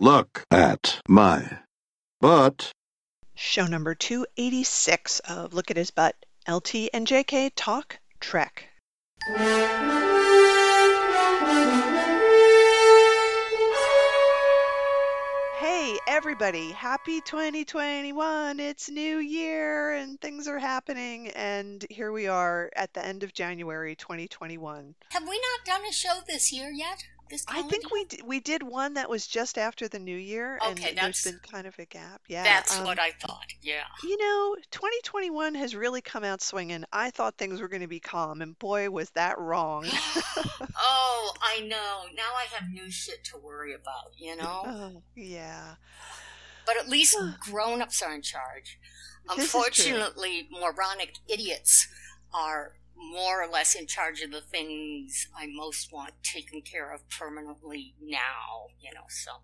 Look at my butt. Show number 286 of Look at His Butt. LT and JK Talk Trek. Hey, everybody, happy 2021. It's New Year and things are happening. And here we are at the end of January 2021. Have we not done a show this year yet? This I think we d- we did one that was just after the New Year, and Okay, there's that's- been kind of a gap. Yeah, That's um, what I thought. Yeah. You know, 2021 has really come out swinging. I thought things were going to be calm, and boy, was that wrong. oh, I know. Now I have new shit to worry about, you know? Oh, yeah. But at least grown ups are in charge. Unfortunately, moronic idiots are more or less in charge of the things I most want taken care of permanently now, you know, so.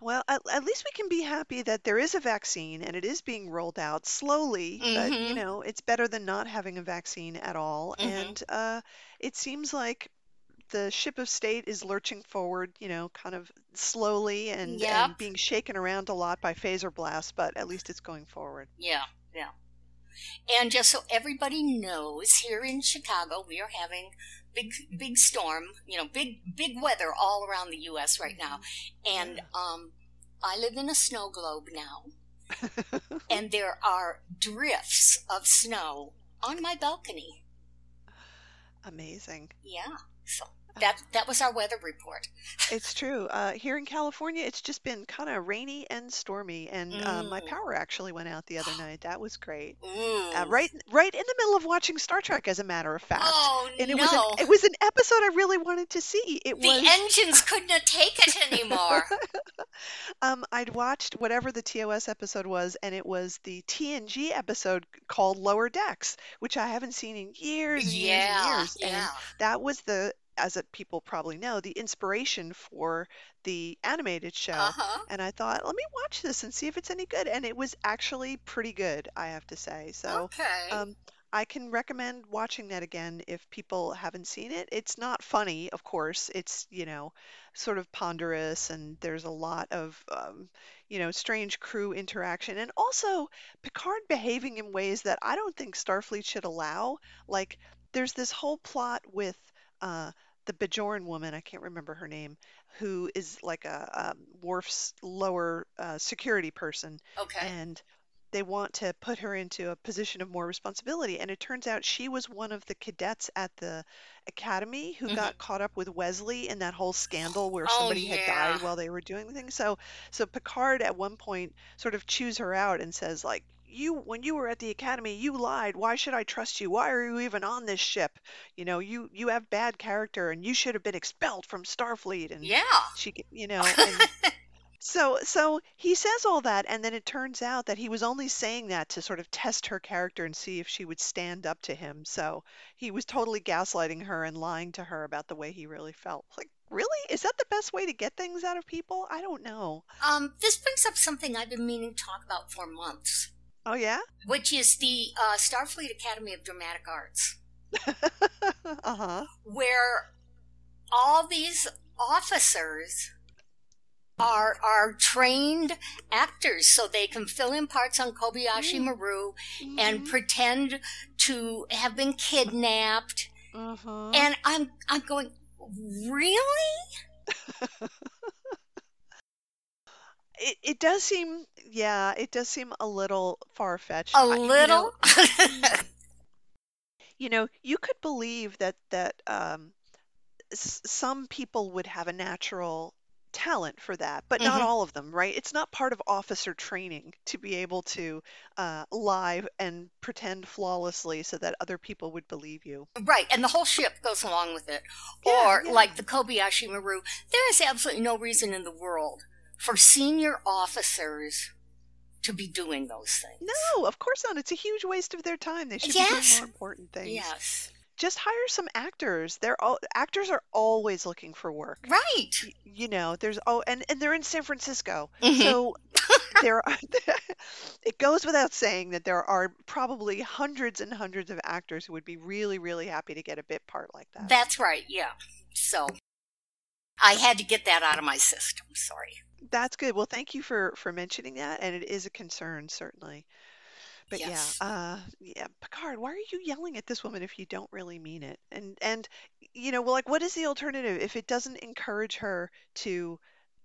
Well, at, at least we can be happy that there is a vaccine and it is being rolled out slowly, but you Mhm. know, it's better than not having a vaccine at all. Mhm. And uh, it seems like the ship of state is lurching forward, you know, kind of slowly and, and being shaken around a lot by phaser blasts, but at least it's going forward. Yeah, yeah. And just so everybody knows, here in Chicago, we are having big, big storm. You know, big, big weather all around the U.S. right now. And um, I live in a snow globe now, and there are drifts of snow on my balcony. Amazing. Yeah, so that that was our weather report. It's true. Uh, here in California, it's just been kind of rainy and stormy, and uh, my Mm. power actually went out the other night. That was great. Ooh. Uh, right, right in the middle of watching Star Trek, as a matter of fact. Oh and it no! was an, it was an episode I really wanted to see. It the was engines couldn't take it anymore. um I'd watched whatever the TOS episode was, and it was the TNG episode called Lower Decks, which I haven't seen in years and years and yeah, years. And yeah. that was the, as people probably know, the inspiration for the animated show. Uh huh. And I thought, let me watch this and see if it's any good. And it was actually pretty good, I have to say. So, Okay. um, I can recommend watching that again if people haven't seen it. It's not funny, of course. It's, you know, sort of ponderous and there's a lot of, um, you know, strange crew interaction and also Picard behaving in ways that I don't think Starfleet should allow. Like, there's this whole plot with uh, the Bajoran woman, I can't remember her name, who is like a, um Worf's lower uh, security person okay. and they want to put her into a position of more responsibility. And it turns out she was one of the cadets at the academy who Mhm. got caught up with Wesley in that whole scandal where Oh, somebody had died while they were doing things. So, so Picard at one point sort of chews her out and says, like, you, when you were at the academy, you lied. Why should I trust you? Why are you even on this ship? You know, you you have bad character, and you should have been expelled from Starfleet. And Yeah. she, you know, and so so he says all that, and then it turns out that he was only saying that to sort of test her character and see if she would stand up to him. So he was totally gaslighting her and lying to her about the way he really felt. Like, really? Is that the best way to get things out of people? I don't know. Um, this brings up something I've been meaning to talk about for months, Oh yeah? which is the uh, Starfleet Academy of Dramatic Arts, uh-huh. where all these officers are are trained actors, so they can fill in parts on Kobayashi Mm. Maru and Mhm. pretend to have been kidnapped. Uh-huh. And I'm I'm going, really? It it does seem yeah, it does seem a little far-fetched. A I- you know, little. you know, you could believe that that um, s- some people would have a natural talent for that, but not Mhm. all of them, right? It's not part of officer training to be able to uh, lie and pretend flawlessly so that other people would believe you. Right, and the whole ship goes along with it. Yeah, or yeah. like the Kobayashi Maru, there is absolutely no reason in the world for senior officers to be doing those things. No, of course not. It's a huge waste of their time. They should be doing more important things. Yes. Just hire some actors. They're all actors are always looking for work. Right. Y- You know, there's oh, and and they're in San Francisco, Mhm. so there are. it goes without saying that there are probably hundreds and hundreds of actors who would be really, really happy to get a bit part like that. That's right, yeah. So I had to get that out of my system. Sorry. That's good. Well, thank you for for mentioning that, and it is a concern, certainly. But yeah, Yes. uh, yeah, Picard, why are you yelling at this woman if you don't really mean it? And and you know, well, like, what is the alternative if it doesn't encourage her to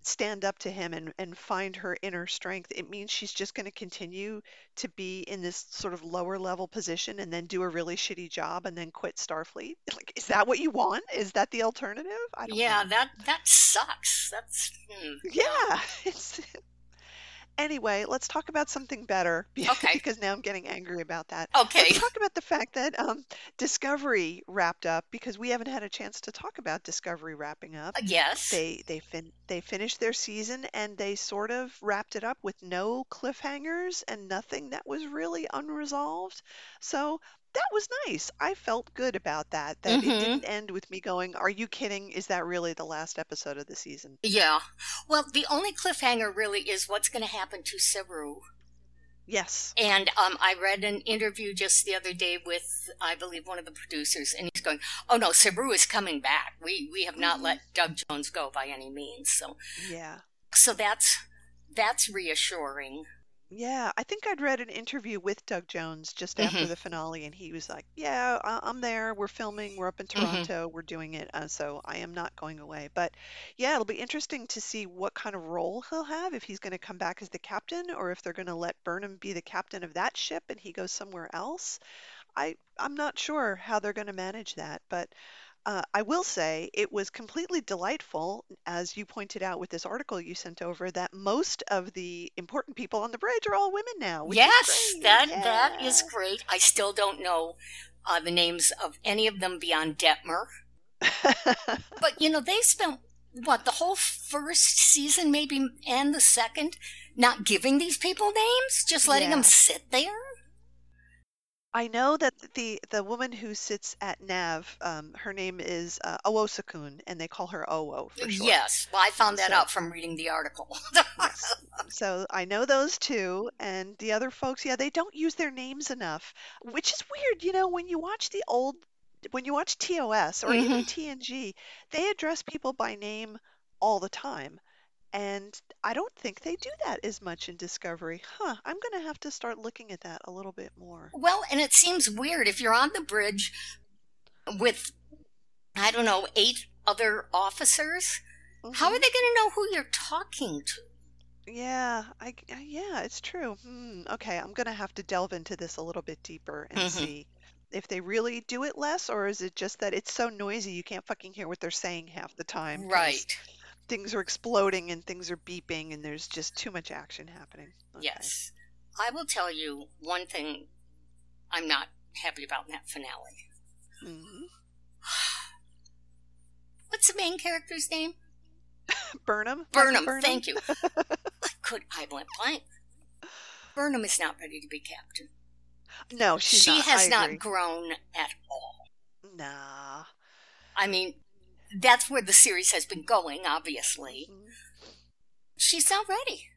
stand up to him and and find her inner strength? It means she's just going to continue to be in this sort of lower level position and then do a really shitty job and then quit Starfleet. Like, is that what you want? Is that the alternative? I don't Yeah, know. that that sucks. That's hmm, Yeah, it's Anyway, let's talk about something better Okay. because now I'm getting angry about that. Okay. Let's talk about the fact that um, Discovery wrapped up because we haven't had a chance to talk about Discovery wrapping up. Yes. They they fin they finished their season and they sort of wrapped it up with no cliffhangers and nothing that was really unresolved. So that was nice. I felt good about that. That Mhm. it didn't end with me going, "Are you kidding? Is that really the last episode of the season?" Yeah. Well, the only cliffhanger really is what's going to happen to Saru. Yes. And um, I read an interview just the other day with, I believe, one of the producers, and he's going, "Oh no, Saru is coming back. We we have not Mhm. let Doug Jones go by any means." So Yeah. so that's that's reassuring. Yeah, I think I'd read an interview with Doug Jones just after Mhm. the finale, and he was like, "Yeah, I- I'm there. We're filming. We're up in Mhm. Toronto. We're doing it. Uh, so I am not going away." But yeah, it'll be interesting to see what kind of role he'll have, if he's going to come back as the captain, or if they're going to let Burnham be the captain of that ship and he goes somewhere else. I I'm not sure how they're going to manage that, but uh, I will say it was completely delightful, as you pointed out with this article you sent over, that most of the important people on the bridge are all women now, which yes, that that is great. I still don't know uh, the names of any of them beyond Detmer, but you know they spent what the whole first season, maybe and the second, not giving these people names, just letting Yeah. them sit there. I know that the the woman who sits at Nav, um, her name is uh, Owosekun, and they call her Owo for short. Yes, well, I found that So- out from reading the article. Yes. So I know those two, and the other folks, yeah, they don't use their names enough, which is weird. You know, when you watch the old, when you watch TOS or even TNG, they address people by name all the time. And I don't think they do that as much in Discovery. Huh, I'm going to have to start looking at that a little bit more. Well, and it seems weird if you're on the bridge with, I don't know, eight other officers. How are Mhm. they going to know who you're talking to? Yeah, I, uh, yeah, it's true. Hmm, okay, I'm going to have to delve into this a little bit deeper and Mhm. see if they really do it less, or is it just that it's so noisy you can't fucking hear what they're saying half the time. Right. Things are exploding and things are beeping and there's just too much action happening. Okay. Yes. I will tell you one thing I'm not happy about in that finale. Mhm. What's the main character's name? Burnham? Michael Burnham. Thank you. I could I went blank. Burnham is not ready to be captain. No, she's she not. has I not agree. grown at all. Nah. I mean, that's where the series has been going, obviously. Mhm. She's not ready.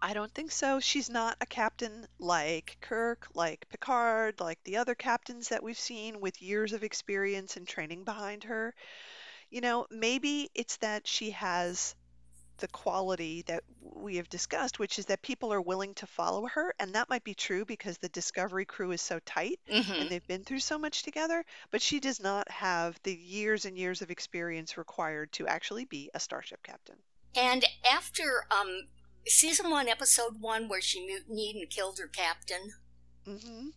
I don't think so. She's not a captain like Kirk, like Picard, like the other captains that we've seen with years of experience and training behind her. You know, maybe it's that she has the quality that we have discussed, which is that people are willing to follow her. And that might be true because the Discovery crew is so tight hmm and they've been through so much together. But she does not have the years and years of experience required to actually be a starship captain. And after um, season one, episode one, where she mutinied and killed her captain, hmm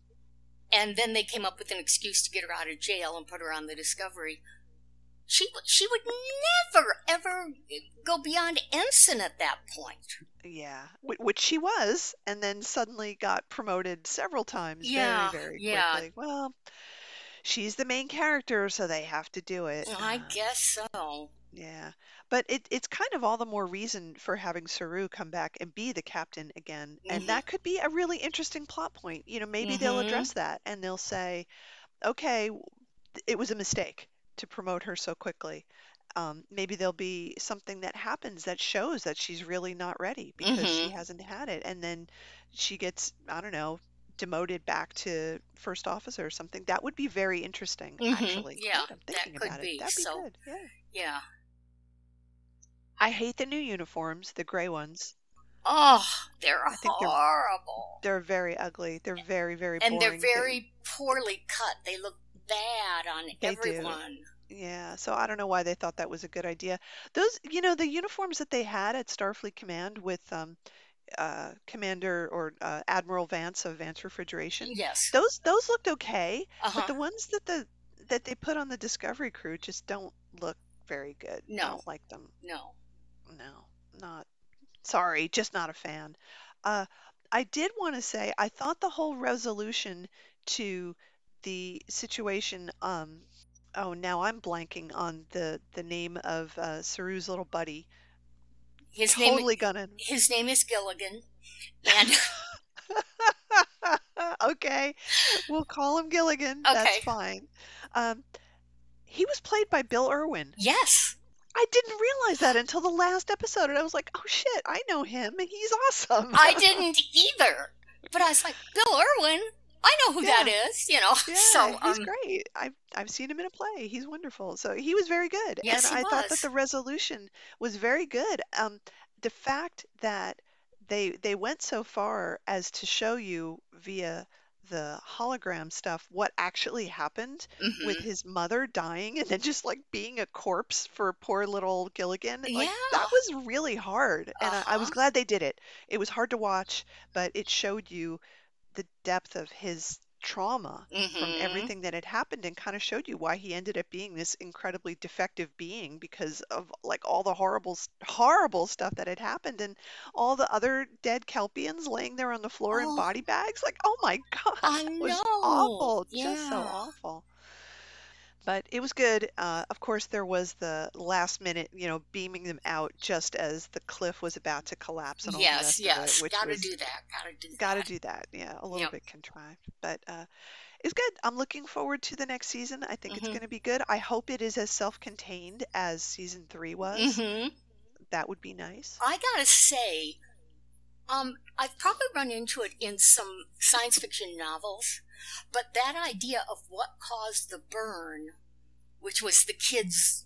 and then they came up with an excuse to get her out of jail and put her on the Discovery. She she would never ever go beyond ensign at that point. Yeah, which she was, and then suddenly got promoted several times Yeah, very, very yeah. quickly. Well, she's the main character, so they have to do it. I Uh, guess so. yeah, but it, it's kind of all the more reason for having Saru come back and be the captain again, and Mhm. that could be a really interesting plot point. You know, maybe they'll Mhm. address that and they'll say, okay, it was a mistake to promote her so quickly. Um, maybe there'll be something that happens that shows that she's really not ready because she Mhm. hasn't had it, and then she gets, I don't know, demoted back to first officer or something. That would be very interesting, Mhm. actually. Yeah, that could be. It. That'd be So- good. Yeah. Yeah. I hate the new uniforms, the gray ones. Oh, they're I think they're- horrible. They're very ugly. They're very, very and boring. they're very poorly cut. They look bad on They do. Yeah, so I don't know why they thought that was a good idea. Those, you know, the uniforms that they had at Starfleet Command with um, uh, Commander or uh, Admiral Vance of Vance Refrigeration, Yes. those those looked okay, Uh-huh. but the ones that the that they put on the Discovery crew just don't look very good. I No. don't like them. No. No, not. Sorry, just not a fan. Uh, I did want to say I thought the whole resolution to the situation. Um, oh, now I'm blanking on the the name of uh, Saru's little buddy. His name totally gonna. his name is Gilligan. And okay, we'll call him Gilligan. That's fine. Um, he was played by Bill Irwin. yes. I didn't realize that until the last episode, and I was like, "Oh shit, I know him, and he's awesome." I didn't either. But I was like, Bill Irwin, I know who that is, you know. Yeah, so he's um, great. I've I've seen him in a play. He's wonderful. So he was very good. Yes, and he I thought that the resolution was very good. Um, the fact that they they went so far as to show you via the hologram stuff what actually happened mhm. with his mother dying and then just like being a corpse for poor little Gilligan. Like Yeah. that was really hard. And I, I was Uh-huh. glad they did it. It was hard to watch, but it showed you the depth of his trauma from Mhm. everything that had happened and kind of showed you why he ended up being this incredibly defective being because of like all the horrible horrible stuff that had happened and all the other dead kelpians laying there on the floor in Oh. body bags like oh my god I know. awful just so awful but it was good uh, of course there was the last minute you know beaming them out just as the cliff was about to collapse and all the Yes, of yes. it which Gotta was do that. Gotta do Got to that. do that. Yeah, a little Yep. bit contrived, but uh, it's good. I'm looking forward to the next season. I think it's Mhm. going to be good. I hope it is as self-contained as season three was. hmm That would be nice. I gotta say, um, I've probably run into it in some science fiction novels, but that idea of what caused the burn, which was the kid's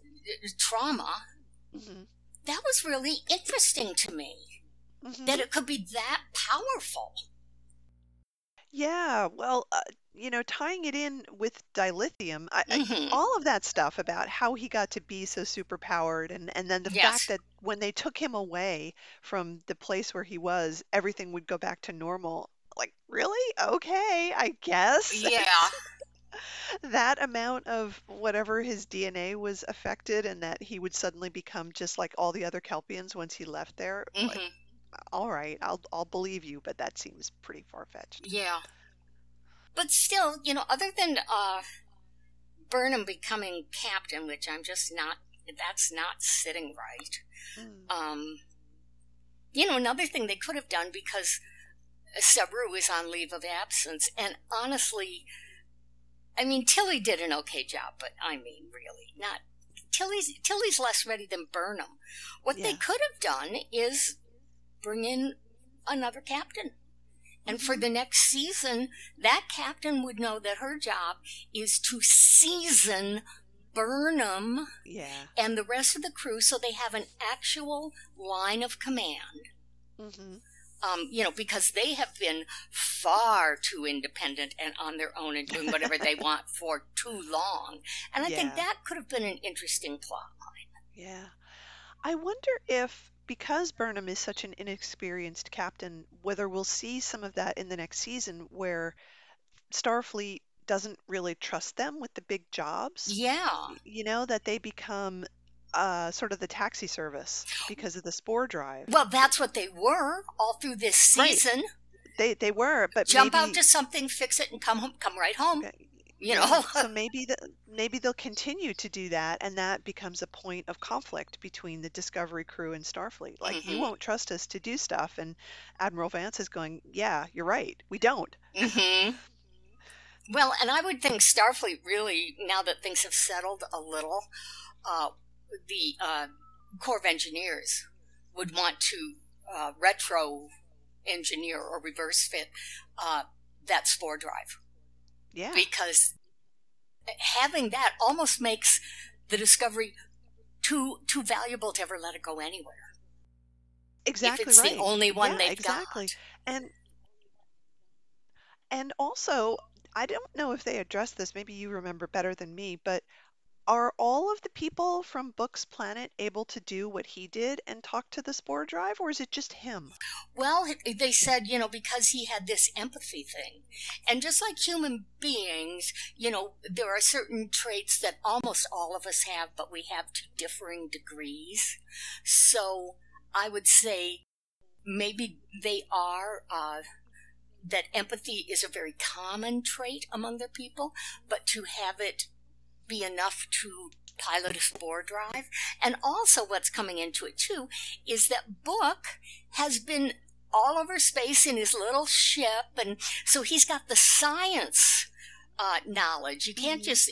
trauma, hmm that was really interesting to me. hmm That it could be that powerful. Yeah. Well, uh, you know, tying it in with dilithium, I, I- Mhm. all of that stuff about how he got to be so superpowered, and and then the Yes. fact that when they took him away from the place where he was, everything would go back to normal. Like, really? Okay, I guess. Yeah. that amount of whatever his DNA was affected and that he would suddenly become just like all the other Kelpians once he left there. like, hmm all right, I'll I'll believe you, but that seems pretty far-fetched. Yeah. But still, you know, other than uh, Burnham becoming captain, which I'm just not, that's not sitting right. Mm. Um, you know, another thing they could have done because Saru is on leave of absence, and honestly, I mean, Tilly did an okay job, but I mean, really, not Tilly's. Tilly's less ready than Burnham. What they could have done is bring in another captain. And for Mhm. the next season, that captain would know that her job is to season Burnham Yeah. and the rest of the crew so they have an actual line of command. hmm Um, you know, because they have been far too independent and on their own and doing whatever they want for too long. And I think that could have been an interesting plot line. Yeah. I wonder if because Burnham is such an inexperienced captain, whether we'll see some of that in the next season where Starfleet doesn't really trust them with the big jobs. Yeah. You know, that they become uh, sort of the taxi service because of the spore drive. Well, that's what they were all through this season. Right. They they were, but Jump maybe, out to something, fix it, and come home, come right home. Okay. You know. so maybe the, maybe they'll continue to do that, and that becomes a point of conflict between the Discovery crew and Starfleet. Like, you Mhm. won't trust us to do stuff, and Admiral Vance is going, "Yeah, you're right, we don't." hmm Well, and I would think Starfleet really, now that things have settled a little, uh, the uh, Corps of Engineers would want to uh, retro engineer or reverse fit uh, that spore drive Yeah, because having that almost makes the Discovery too too valuable to ever let it go anywhere. Exactly if it's right. the only one yeah, they've exactly. got. And and also, I don't know if they addressed this. Maybe you remember better than me, but are all of the people from Books Planet able to do what he did and talk to the spore drive, or is it just him? Well, they said, you know, because he had this empathy thing. And just like human beings, you know, there are certain traits that almost all of us have, but we have to differing degrees. So I would say maybe they are, uh, that empathy is a very common trait among their people, but to have it be enough to pilot a spore drive. And also what's coming into it too is that Book has been all over space in his little ship. And so he's got the science uh, knowledge. You can't Mm-hmm. just,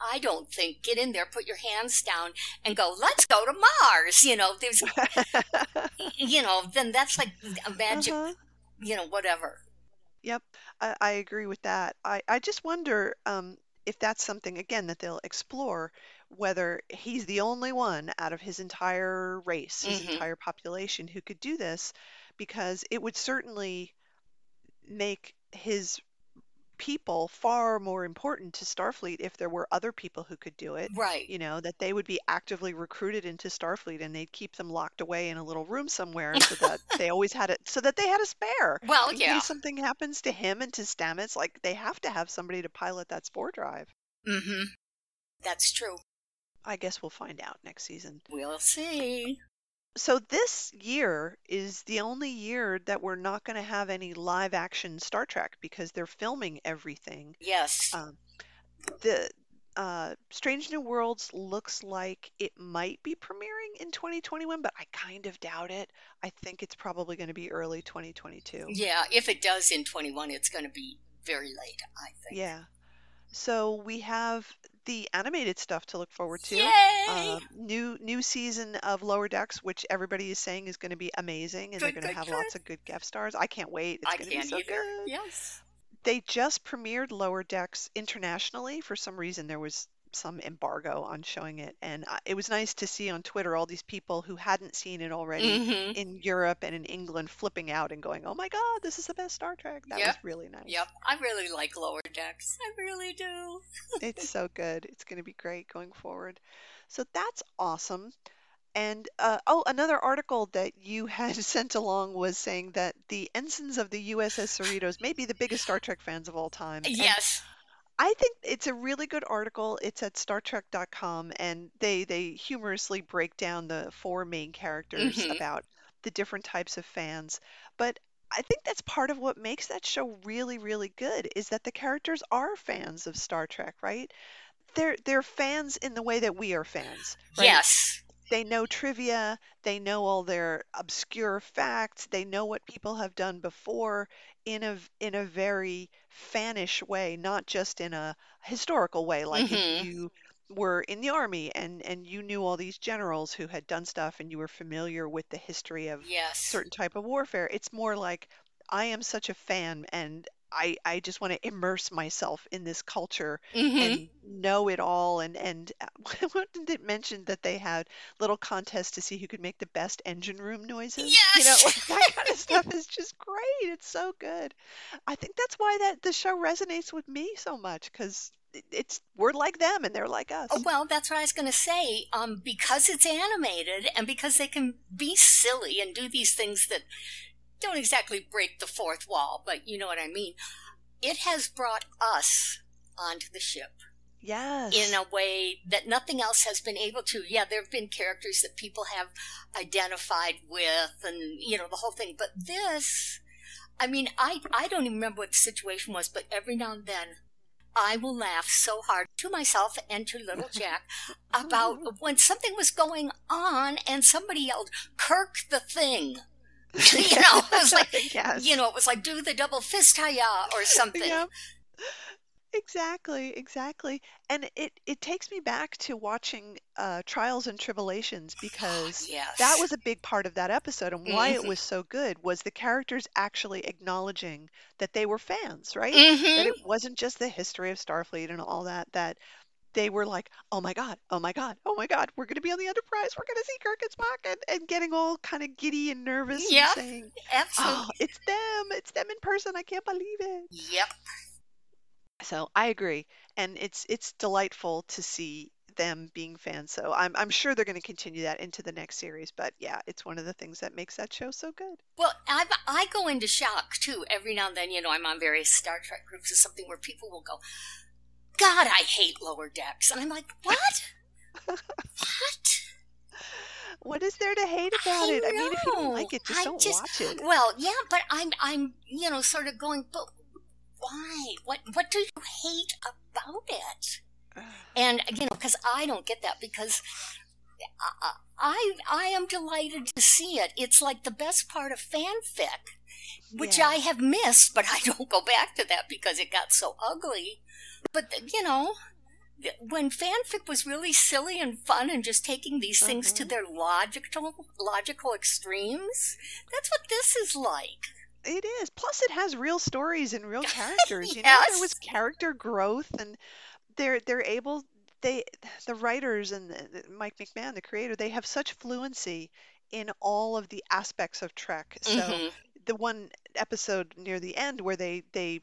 I don't think, get in there, put your hands down and go, let's go to Mars. You know, there's, you know, then that's like a magic, Uh-huh. you know, whatever. Yep, I, I agree with that. I, I just wonder um, if that's something, again, that they'll explore, whether he's the only one out of his entire race, his Mhm. entire population who could do this, because it would certainly make his people far more important to Starfleet if there were other people who could do it. Right. You know, that they would be actively recruited into Starfleet and they'd keep them locked away in a little room somewhere so that they always had it, so that they had a spare Well, in yeah. case something happens to him and to Stamets, like they have to have somebody to pilot that spore drive. Mm-hmm. That's true. I guess we'll find out next season. We'll see. So this year is the only year that we're not going to have any live action Star Trek because they're filming everything. Yes. Um, the uh, Strange New Worlds looks like it might be premiering in 2021, but I kind of doubt it. I think it's probably going to be early 2022. yeah, if it does in 21, it's going to be very late, I think. Yeah. So we have the animated stuff to look forward to. Yay! Uh, new new season of Lower Decks, which everybody is saying is going to be amazing, and they're going to good, have lots of good guest stars. I can't wait. It's going to be so either. good. Yes. They just premiered Lower Decks internationally. For some reason, there was some embargo on showing it, and it was nice to see on Twitter all these people who hadn't seen it already Mm-hmm. in Europe and in England flipping out and going, "Oh my God, this is the best Star Trek!" That Yep. was really nice. Yep. I really like Lower Decks. I really do. It's so good. It's going to be great going forward. So that's awesome. And uh, oh, another article that you had sent along was saying that the ensigns of the USS Cerritos may be the biggest Star Trek fans of all time. Yes. I think it's a really good article. It's at StarTrek.com, and they they humorously break down the four main characters Mhm. about the different types of fans. But I think that's part of what makes that show really, really good is that the characters are fans of Star Trek, right? They're they're fans in the way that we are fans, right? Yes. They know trivia, they know all their obscure facts, they know what people have done before in a in a very fanish way, not just in a historical way, like if mm-hmm. you were in the army and and you knew all these generals who had done stuff and you were familiar with the history of Yes. certain type of warfare. It's more like I am such a fan and I I just want to immerse myself in this culture Mm-hmm. and know it all and and uh, what did it mention that they had little contests to see who could make the best engine room noises you know Yes. like that kind of stuff is just great it's so good i think that's why that the show resonates with me so much because it's we're like them and they're like us Oh, Well, that's what I was going to say. Um, because it's animated and because they can be silly and do these things that don't exactly break the fourth wall, but you know what I mean. It has brought us onto the ship yes in a way that nothing else has been able to. Yeah, there have been characters that people have identified with and, you know, the whole thing. But this, I mean, I, I don't even remember what the situation was, but every now and then I will laugh so hard to myself and to little Jack about when something was going on and somebody yelled, Kirk the thing. you know, it was like, yes you know, it was like, do the double fist hiya or something. Yep. Exactly, exactly. And it it takes me back to watching uh Trials and Tribulations because yes. that was a big part of that episode and why it Mhm. was so good was the characters actually acknowledging that they were fans, right? Mhm. That it wasn't just the history of Starfleet and all that, that they were like, "Oh my God, oh my God, oh my God, we're going to be on the Enterprise. We're going to see Kirk and Spock," and, and getting all kind of giddy and nervous Yeah, and saying, oh, absolutely. "Oh, it's them! It's them in person! I can't believe it!" Yep. So I agree, and it's it's delightful to see them being fans. So I'm I'm sure they're going to continue that into the next series. But yeah, it's one of the things that makes that show so good. Well, I, I go into shock too every now and then. You know, I'm on various Star Trek groups or something where people will go, God, I hate lower decks. And I'm like, what? what? What is there to hate about I it? I mean, if you don't like it, just I don't just- watch it. Well, yeah, but I'm, I'm, you know, sort of going, but why? What, what do you hate about it? And you know, because I don't get that because I, I, I am delighted to see it. It's like the best part of fanfic, which Yeah. I have missed, but I don't go back to that because it got so ugly. But you know, when fanfic was really silly and fun and just taking these things to Mhm. their logical logical extremes, that's what this is like. It is. Plus, it has real stories and real characters. You know, there was character growth, and they're they're able. They the writers and the, Mike McMahan, the creator, they have such fluency in all of the aspects of Trek. So Mhm. the one episode near the end where they they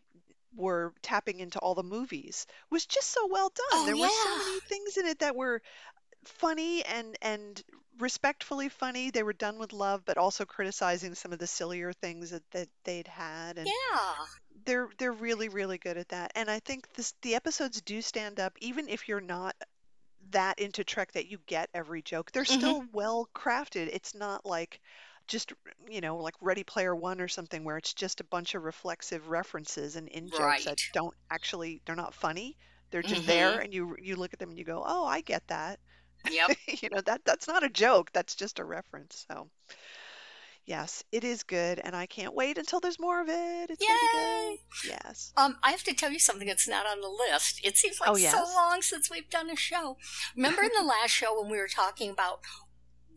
were tapping into all the movies was just so well done. Oh, there were so many things in it that were funny and and respectfully funny. They were done with love, but also criticizing some of the sillier things that, that they'd had. And Yeah. they're they're really really good at that. And I think this the episodes do stand up, even if you're not that into Trek that you get every joke. They're Mhm. still well crafted. It's not like just you know like Ready Player One or something where it's just a bunch of reflexive references and in jokes that don't actually they're not funny. They're just Mhm. there, and you you look at them and you go, oh, I get that. Yep. you know that that's not a joke. That's just a reference. So yes, it is good, and I can't wait until there's more of it. It's gonna be Yay! good. Yes. Um, I have to tell you something that's not on the list. It seems like Oh, so long since we've done a show. Remember in the last show when we were talking about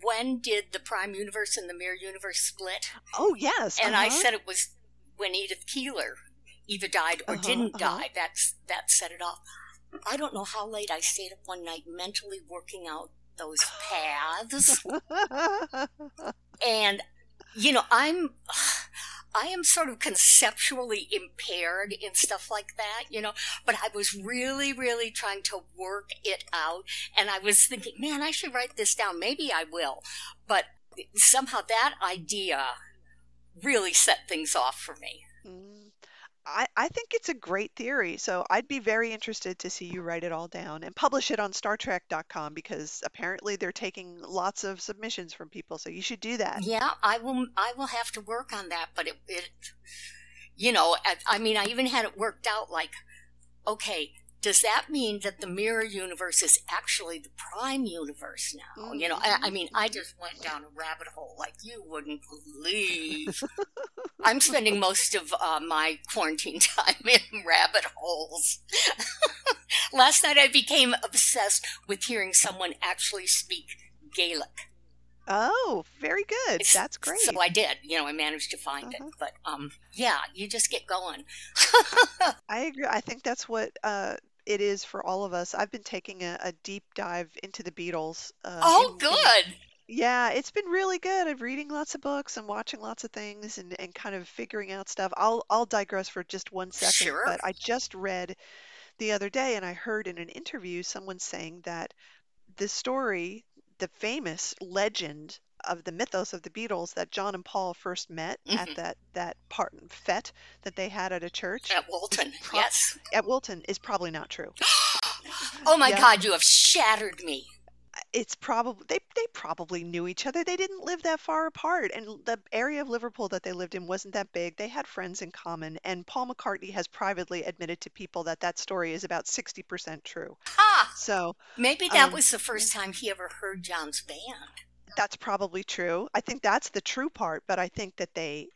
when did the Prime Universe and the Mirror Universe split? Oh yes. And I uh-huh. said it was when Edith Keeler either died or Uh-huh, didn't uh-huh. die. That's that set it off. I don't know how late I stayed up one night mentally working out those paths. and you know i'm i am sort of conceptually impaired in stuff like that you know but i was really really trying to work it out and i was thinking man i should write this down. Maybe i will. But somehow that idea really set things off for me. Mm. I, I think it's a great theory. So I'd be very interested to see you write it all down and publish it on StarTrek.com because apparently they're taking lots of submissions from people. So you should do that. yeah i will i will have to work on that but it, it you know I, I mean i even had it worked out like okay does that mean that the mirror universe is actually the prime universe now you know I, I mean i just went down a rabbit hole like you wouldn't believe i'm spending most of uh, my quarantine time in rabbit holes last night i became obsessed with hearing someone actually speak gaelic Oh, very good. That's great. So I did. You know, I managed to find Uh-huh. it. But um, yeah, you just get going. I agree. I think that's what uh, it is for all of us. I've been taking a, a deep dive into the Beatles. Uh, oh, in- in- good. Yeah, it's been really good. I'm reading lots of books and watching lots of things and, and kind of figuring out stuff. I'll I'll digress for just one second, Sure. but I just read the other day and I heard in an interview someone saying that the story, the famous legend of the mythos of the Beatles that John and Paul first met at Mhm. that that part fete that they had at a church At Walton, pro- yes. at Woolton is probably not true. Oh my Yeah. God, you have shattered me. it's probably they they probably knew each other. They didn't live that far apart, and the area of Liverpool that they lived in wasn't that big. They had friends in common, and Paul McCartney has privately admitted to people that that story is about 60% true. Ha! So Maybe that Um, was the first time he ever heard John's band. That's probably true. I think that's the true part, but I think that they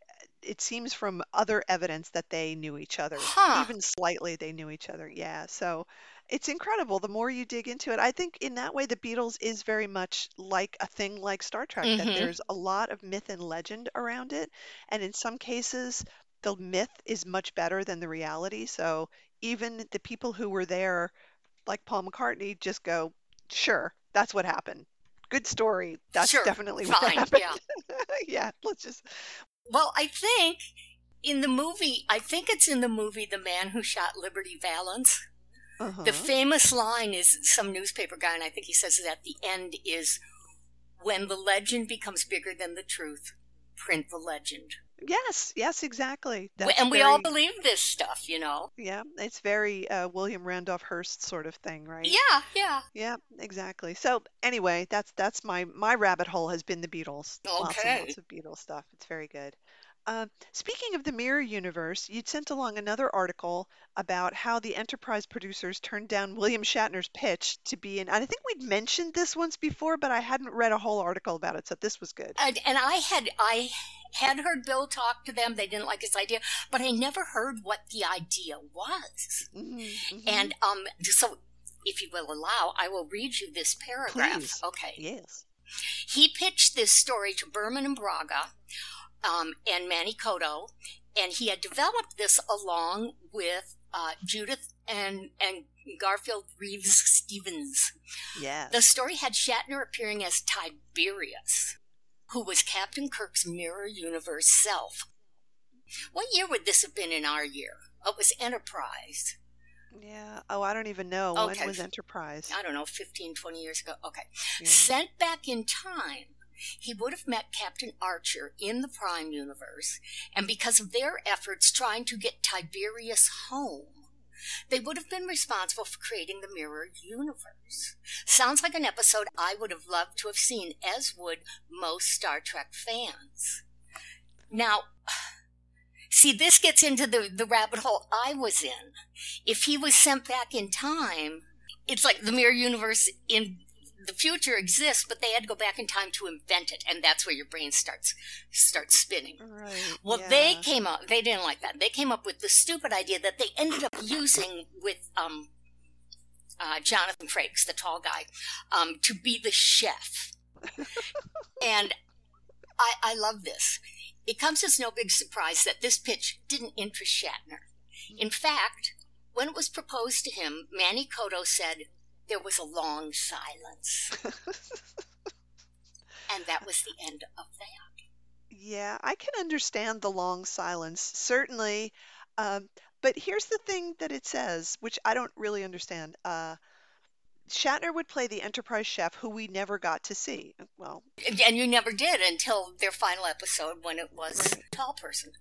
it seems from other evidence that they knew each other. Huh. Even slightly they knew each other. Yeah. So it's incredible. The more you dig into it, I think in that way the Beatles is very much like a thing like Star Trek, that Mhm. there's a lot of myth and legend around it. And in some cases, the myth is much better than the reality. So even the people who were there like Paul McCartney, just go, sure, that's what happened. Good story. That's Sure, definitely what fine, happened. yeah. yeah, let's just. Well, I think in the movie, I think it's in the movie The Man Who Shot Liberty Valance. Uh-huh. The famous line is some newspaper guy, and I think he says it at the end is when the legend becomes bigger than the truth, print the legend. Yes, yes, exactly. That's and we all believe this stuff, you know? Yeah, it's very uh, William Randolph Hearst sort of thing, right? Yeah, yeah. Yeah, exactly. So anyway, that's that's my my rabbit hole has been the Beatles. Lots Okay. lots of Beatles stuff. It's very good. Uh, speaking of the Mirror Universe, you'd sent along another article about how the Enterprise producers turned down William Shatner's pitch to be in. And I think we'd mentioned this once before, but I hadn't read a whole article about it, so this was good. And, and I had I had heard Bill talk to them. They didn't like his idea, but I never heard what the idea was. Mhm, mhm. And um, so, if you will allow, I will read you this paragraph. Please. Okay. yes. He pitched this story to Berman and Braga um, and Manny Coto, and he had developed this along with uh, Judith and and Garfield Reeves Stevens. Yes. The story had Shatner appearing as Tiberius, who was Captain Kirk's mirror universe self. What year would this have been in our year? Oh, it was Enterprise. Yeah. Oh, I don't even know. Okay. When was Enterprise? I don't know, 15, 20 years ago. Okay. Yeah. Sent back in time, he would have met Captain Archer in the Prime universe, and because of their efforts trying to get Tiberius home, they would have been responsible for creating the mirror universe. Sounds like an episode I would have loved to have seen, as would most Star Trek fans. Now, see, this gets into the, the rabbit hole I was in. If he was sent back in time, it's like the mirror universe in the future exists, but they had to go back in time to invent it, and that's where your brain starts starts spinning. Right. Well, they came up. They didn't like that. They came up with the stupid idea that they ended up using with um, uh, Jonathan Frakes, the tall guy, um, to be the chef. and I, I love this. It comes as no big surprise that this pitch didn't interest Shatner. In fact, when it was proposed to him, Manny Coto said there was a long silence, and that was the end of that. Yeah, I can understand the long silence, certainly. Um, but here's the thing that it says, which I don't really understand. Uh, Shatner would play the Enterprise chef who we never got to see. Well, And you never did until their final episode when it was Tall Person.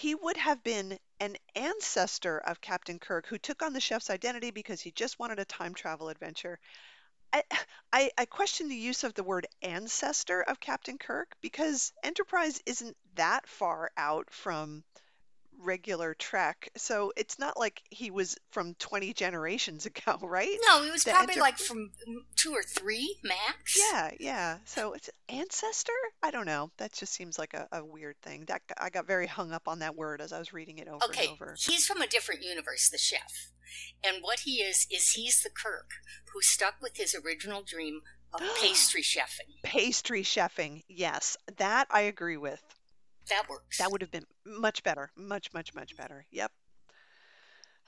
He would have been an ancestor of Captain Kirk who took on the chef's identity because he just wanted a time travel adventure. I, I, I question the use of the word ancestor of Captain Kirk because Enterprise isn't that far out from regular Trek. So it's not like he was from 20 generations ago, right? No, it was The probably enter- like from two or three max. Yeah, yeah. So it's ancestor? I don't know. That just seems like a, a weird thing. That I got very hung up on that word as I was reading it over Okay, and over. he's from a different universe, the chef. And what he is, is he's the Kirk who stuck with his original dream of pastry chefing. Pastry chefing. Yes, that I agree with. That works. That would have been much better. Much, much, much better. Yep.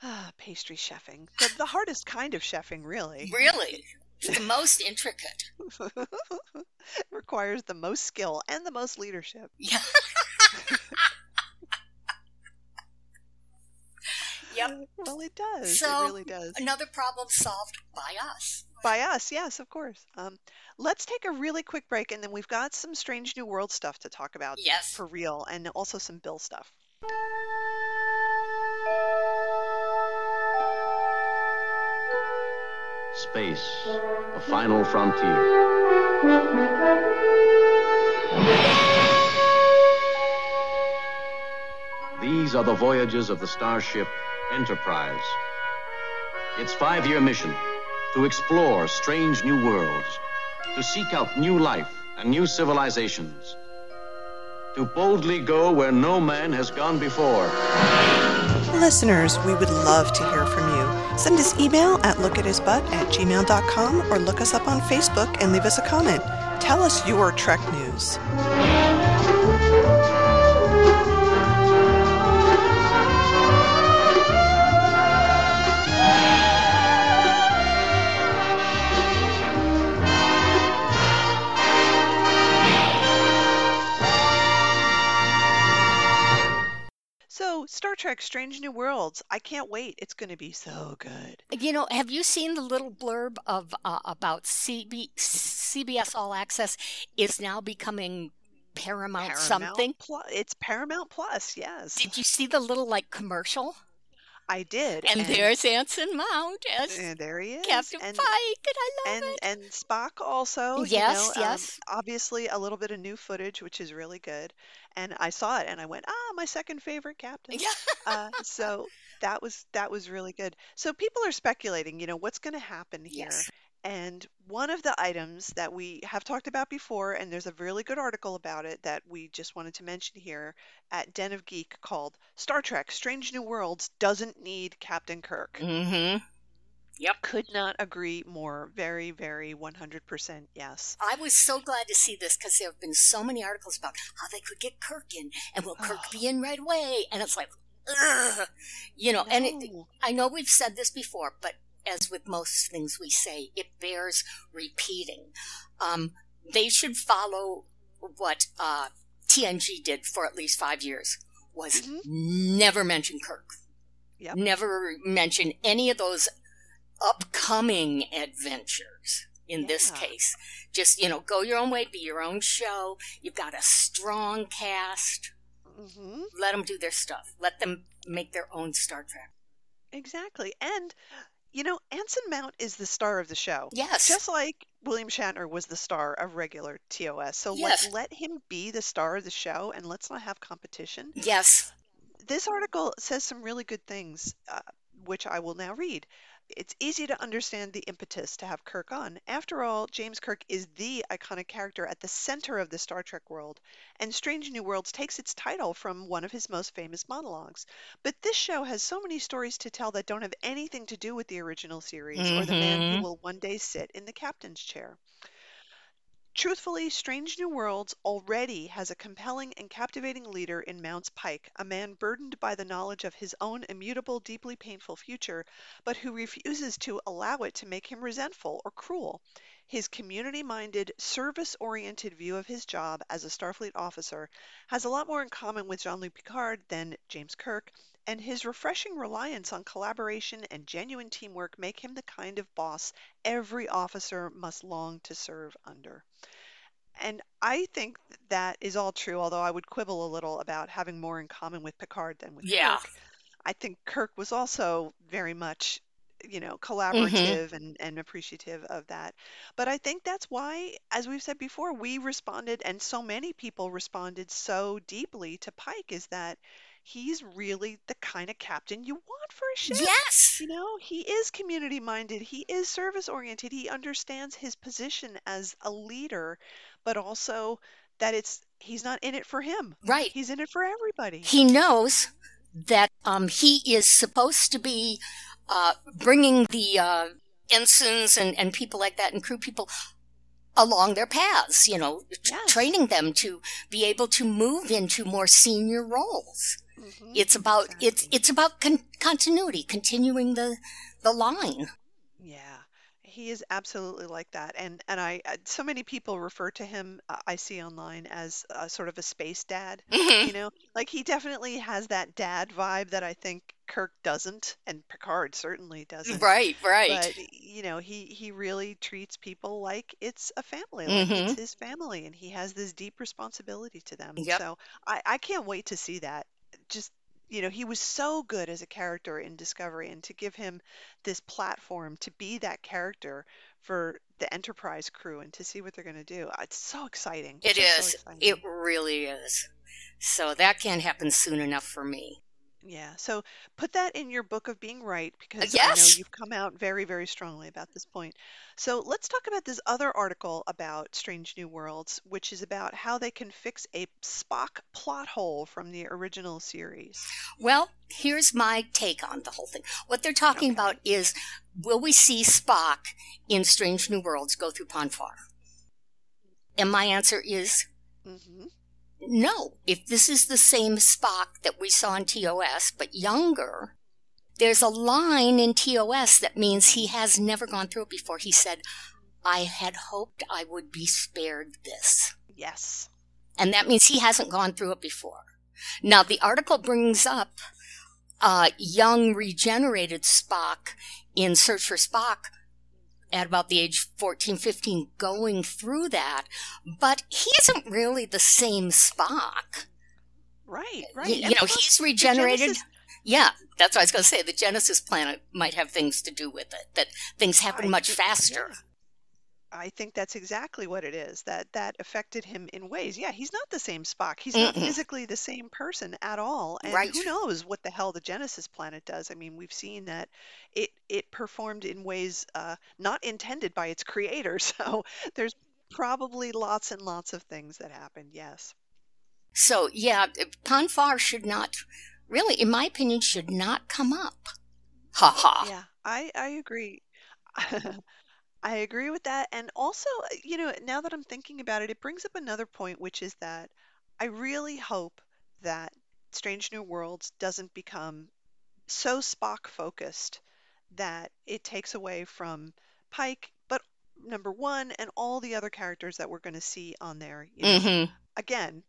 Ah, pastry chefing. The, the hardest kind of chefing, really. Really? The most intricate. Requires the most skill and the most leadership. Yeah. yep. Well, it does. So, it really does. Another problem solved by us. By us, yes, of course. Um, let's take a really quick break, and then we've got some Strange New World stuff to talk about Yes. for real, and also some Bill stuff. Space, a final frontier. These are the voyages of the starship Enterprise. Its five year mission to explore strange new worlds, to seek out new life and new civilizations, to boldly go where no man has gone before. Listeners, we would love to hear from you. Send us email at lookathisbutt at gmail.com or look us up on Facebook and leave us a comment. Tell us your Trek news. Trek Strange New Worlds, I can't wait. It's going to be so good. You know, have you seen the little blurb of uh, about CB, CBS All Access is now becoming Paramount, Paramount something? Plus, it's Paramount Plus, yes. Did you see the little like commercial? I did. And, there's Anson Mount as and there he is. Captain and, Pike, and I love and it. and Spock also. Yes, you know, um, yes. obviously, a little bit of new footage, which is really good. And I saw it, and I went, "Ah, my second favorite captain." Yeah. Uh, so that was that was really good. So people are speculating, you know, what's going to happen here. Yes. And one of the items that we have talked about before, and there's a really good article about it that we just wanted to mention here at Den of Geek called Star Trek Strange New Worlds Doesn't Need Captain Kirk. Mm-hmm. Yep. Could not agree more. Very, very 100% yes. I was so glad to see this because there have been so many articles about how they could get Kirk in, and will Kirk be in right away? And it's like, ugh, you know. And it, I know we've said this before, but as with most things we say, it bears repeating. Um, they should follow what uh, TNG did for at least five years. Was Mhm. never mention Kirk. Yep. Never mention any of those upcoming adventures. In this case, just you know, go your own way, be your own show. You've got a strong cast. hmm Let them do their stuff. Let them make their own Star Trek. Exactly. And, you know, Anson Mount is the star of the show. Yes. Just like William Shatner was the star of regular TOS. So Yes. like, let him be the star of the show and let's not have competition. yes. This article says some really good things, uh, which I will now read. It's easy to understand the impetus to have Kirk on. After all, James Kirk is the iconic character at the center of the Star Trek world, and Strange New Worlds takes its title from one of his most famous monologues. But this show has so many stories to tell that don't have anything to do with the original series or the man who mm-hmm. will one day sit in the captain's chair. Truthfully, Strange New Worlds already has a compelling and captivating leader in Mounts Pike, a man burdened by the knowledge of his own immutable, deeply painful future, but who refuses to allow it to make him resentful or cruel. His community minded, service oriented view of his job as a Starfleet officer has a lot more in common with Jean Luc Picard than James Kirk, and his refreshing reliance on collaboration and genuine teamwork make him the kind of boss every officer must long to serve under. And I think that is all true, although I would quibble a little about having more in common with Picard than with Yeah. Kirk. I think Kirk was also very much, you know, collaborative and, and appreciative of that. But I think that's why, as we've said before, we responded, and so many people responded so deeply to Pike, is that he's really the kind of captain you want for a ship. Yes. You know, he is community minded, he is service oriented, he understands his position as a leader, but also that it's he's not in it for him. Right. He's in it for everybody. He knows that um, he is supposed to be uh, bringing the uh, ensigns and, and people like that and crew people along their paths, you know, Yes. training them to be able to move into more senior roles. Mhm, It's about it's exactly. it's about con- continuity, continuing the the line. Yeah, he is absolutely like that, and and I uh, so many people refer to him uh, I see online as a, sort of a space dad. Mhm. You know, like he definitely has that dad vibe that I think Kirk doesn't, and Picard certainly doesn't. Right, right. But you know, he he really treats people like it's a family, like it's Mhm. his family, and he has this deep responsibility to them. Yep. So I I can't wait to see that. Just you know, he was so good as a character in Discovery, and to give him this platform to be that character for the Enterprise crew and to see what they're going to do, it's so exciting. It Just so exciting. It really is. So that can't happen soon enough for me. Yeah, so put that in your book of being right because I know yes. you've come out very, very strongly about this point. So let's talk about this other article about Strange New Worlds, which is about how they can fix a Spock plot hole from the original series. Well, here's my take on the whole thing. What they're talking Okay. about is will we see Spock in Strange New Worlds go through Pon farr? And my answer is hmm no. If this is the same Spock that we saw in TOS, but younger, there's a line in TOS that means he has never gone through it before. He said, I had hoped I would be spared this. Yes. And that means he hasn't gone through it before. Now, the article brings up uh, young regenerated Spock in Search for Spock at about the age 14, 15 going through that, but he isn't really the same Spock. Right, right. You, you know, he's regenerated. Genesis... Yeah, that's what I was going to say. The Genesis planet might have things to do with it, that things happen I much faster. Yeah. I think that's exactly what it is. That that affected him in ways. Yeah, he's not the same Spock. He's not Mm-mm. physically the same person at all. And right. who knows what the hell the Genesis planet does? I mean, we've seen that it it performed in ways uh, not intended by its creator. So there's probably lots and lots of things that happened. Yes. So yeah, Pon farr should not really, in my opinion, should not come up. Ha ha. Yeah, I I agree. I agree with that. And also, uh, you know, now that I'm thinking about it, it brings up another point, which is that I really hope that Strange New Worlds doesn't become so Spock focused that it takes away from Pike, but number one, and all the other characters that we're going to see on there. You know, hmm again,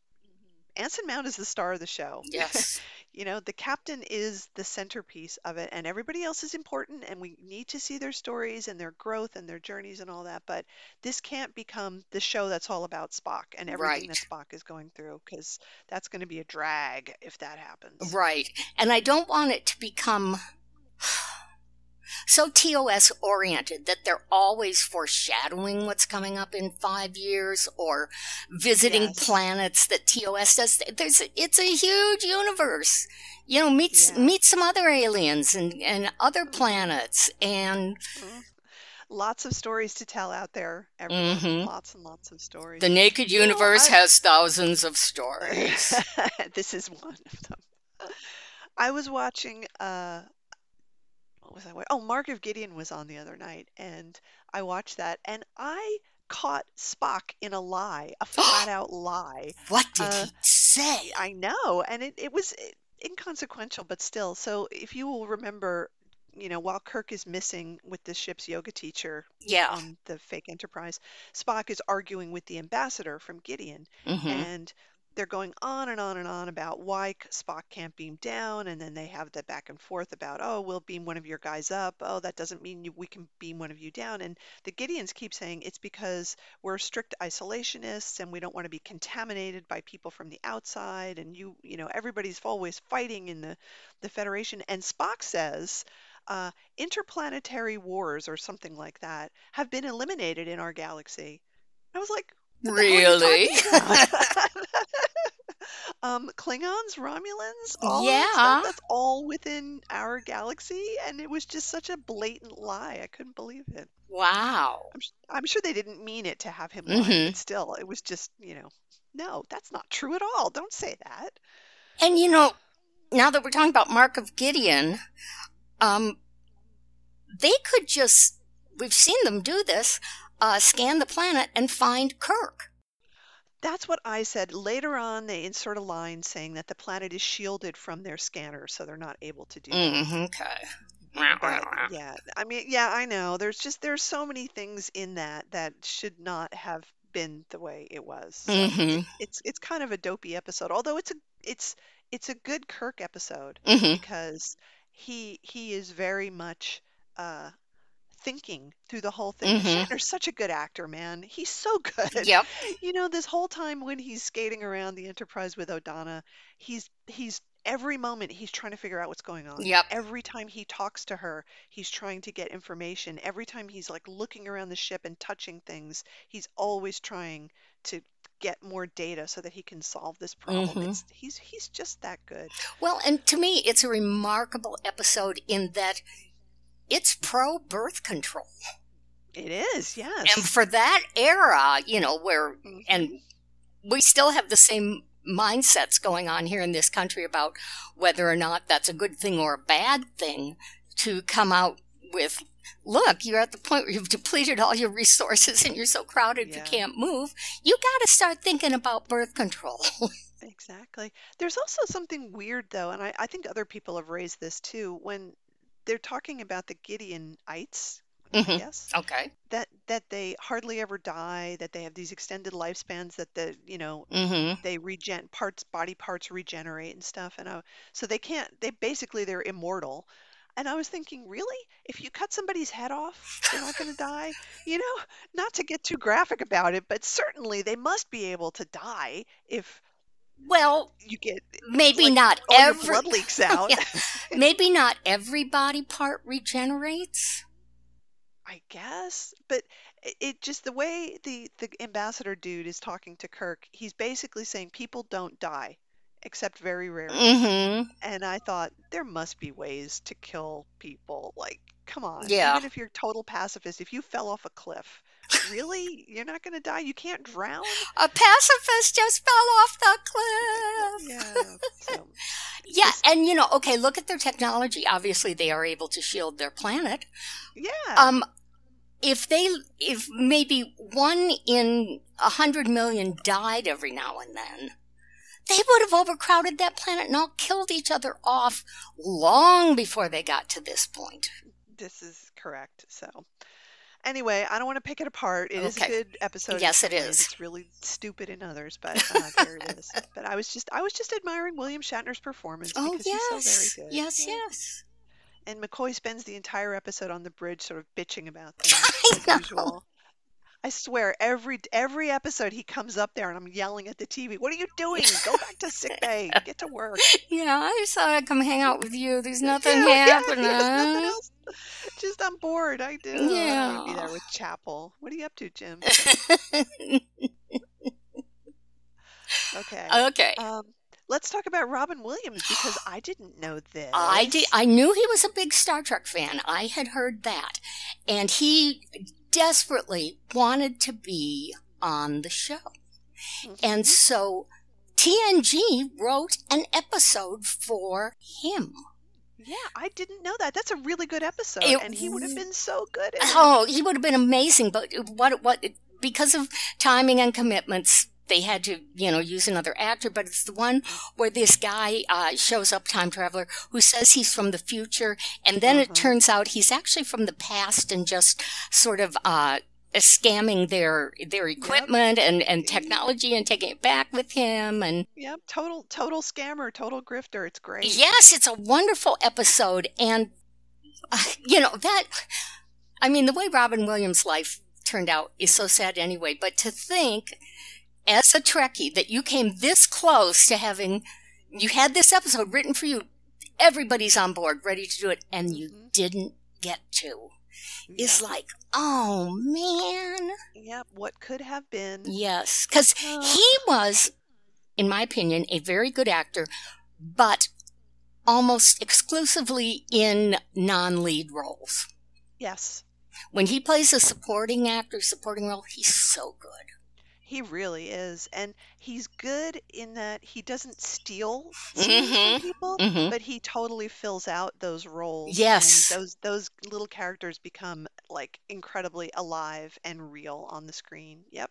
Anson Mount is the star of the show. Yes. you know, the captain is the centerpiece of it, and everybody else is important, and we need to see their stories and their growth and their journeys and all that. But this can't become the show that's all about Spock and everything that Spock is going through, because that's going to be a drag if that happens. Right. And I don't want it to become so TOS oriented that they're always foreshadowing what's coming up in five years or visiting yes. planets that TOS does. There's it's a huge universe. You know, meet yeah. meet some other aliens and, and other planets and mm-hmm. lots of stories to tell out there. Mm-hmm. Lots and lots of stories. The naked universe you know, has thousands of stories. this is one of them. I was watching uh, was I? Oh, Mark of Gideon was on the other night, and I watched that, and I caught Spock in a lie, a flat out lie. What did uh, he say? I know, and it, it was eh, inconsequential, but still. So if you will remember, you know, while Kirk is missing with the ship's yoga teacher yeah. on the fake Enterprise, Spock is arguing with the ambassador from Gideon, mm-hmm. and they're going on and on and on about why Spock can't beam down, and then they have the back and forth about, oh, we'll beam one of your guys up. Oh, that doesn't mean you, we can beam one of you down. And the Gideons keep saying it's because we're strict isolationists and we don't want to be contaminated by people from the outside. And you, you know, everybody's always fighting in the the Federation. And Spock says. Uh, interplanetary wars or something like that have been eliminated in our galaxy. I was like, Really? um, Klingons, Romulans, all yeah, that that's all within our galaxy, and it was just such a blatant lie. I couldn't believe it. Wow. I'm, I'm sure they didn't mean it to have him lie, mm-hmm. but still, it was just you know, no, that's not true at all. Don't say that. And you know, now that we're talking about Mark of Gideon, um, they could just we've seen them do this uh, scan the planet and find Kirk. That's what I said. Later on, they insert a line saying that the planet is shielded from their scanner, so they're not able to do that. Mm, okay. But, yeah, I mean, yeah, I know. There's just there's so many things in that that should not have been the way it was. So mm-hmm. It's it's kind of a dopey episode, although it's a it's it's a good Kirk episode mm-hmm. because he he is very much uh, thinking through the whole thing. Mm-hmm. Shatner's such a good actor, man. He's so good. Yep. You know, this whole time when he's skating around the Enterprise with Odona, he's he's every moment he's trying to figure out what's going on. Yep. Every time he talks to her, he's trying to get information. Every time he's like looking around the ship and touching things, he's always trying to get more data so that he can solve this problem. Mm-hmm. he's he's just that good. Well, and to me, it's a remarkable episode in that it's pro birth control. It is, yes. And for that era, you know, where, mm-hmm. and we still have the same mindsets going on here in this country about whether or not that's a good thing or a bad thing to come out with look you're at the point where you've depleted all your resources and you're so crowded yeah. you can't move you got to start thinking about birth control exactly there's also something weird though and I, I think other people have raised this too when they're talking about the Gideonites, Mhm. Yes. Okay. That that they hardly ever die, that they have these extended lifespans, that the you know Mm-hmm. they regen parts body parts regenerate and stuff, and uh, so they can't they basically they're immortal. And I was thinking, really, if you cut somebody's head off, they're not going to die. You know, not to get too graphic about it, but certainly they must be able to die if Well, you get maybe like not all your every. blood leaks out. Yeah. Maybe not every body part regenerates. I guess, but it, it just the way the the ambassador dude is talking to Kirk, he's basically saying people don't die except very rarely. Mm-hmm. And I thought there must be ways to kill people. Like, come on, Yeah. even if you're total pacifist, if you fell off a cliff, really, you're not going to die. You can't drown. A pacifist just fell off the cliff. Yeah. So, Yeah, and you know, okay, look at their technology. Obviously, they are able to shield their planet. yeah. Um, if they, if maybe one in a hundred million died every now and then, they would have overcrowded that planet and all killed each other off long before they got to this point. this is correct. So, anyway, I don't want to pick it apart. It is Okay. a good episode. Yes, it is. It's really stupid in others, but uh, there it is. But I was just, I was just admiring William Shatner's performance Oh because yes, he's so very good. yes, Yeah. yes. And McCoy spends the entire episode on the bridge, sort of bitching about things as usual. I swear, every every episode he comes up there and I'm yelling at the TV. What are you doing? Go back to sick bay. Get to work. Yeah, I just thought I'd come hang out with you. There's nothing Yeah, yeah, happening. there's nothing else. Just I'm bored. I do. I want be there with Chapel. What are you up to, Jim? Okay. okay. Um, let's talk about Robin Williams because I didn't know this. I did. I knew he was a big Star Trek fan. I had heard that, and he desperately wanted to be on the show. And mm-hmm. so TNG wrote an episode for him. yeah, I didn't know that. That's a really good episode, It and he would have been so good. At it. Oh, he would have been amazing, but what what because of timing and commitments they had to, you know, use another actor, but it's the one where this guy uh, shows up, time traveler, who says he's from the future, and then it Mhm. turns out he's actually from the past and just sort of uh, scamming their their equipment and, and technology and taking it back with him. And Yep, total total scammer, total grifter. It's great. yes, it's a wonderful episode, and uh, you know that. I mean, the way Robin Williams' life turned out is so sad anyway. But to think, as a Trekkie, that you came this close to having, you had this episode written for you, everybody's on board, ready to do it, and you Mhm. didn't get to, is like, oh man. Yep, what could have been. Yes, because Oh. he was, in my opinion, a very good actor, but almost exclusively in non-lead roles. Yes, When he plays a supporting actor, supporting role, he's so good. He really is, and he's good in that he doesn't steal scenes from people, Mhm. but he totally fills out those roles. Yes. and those those little characters become like incredibly alive and real on the screen. Yep.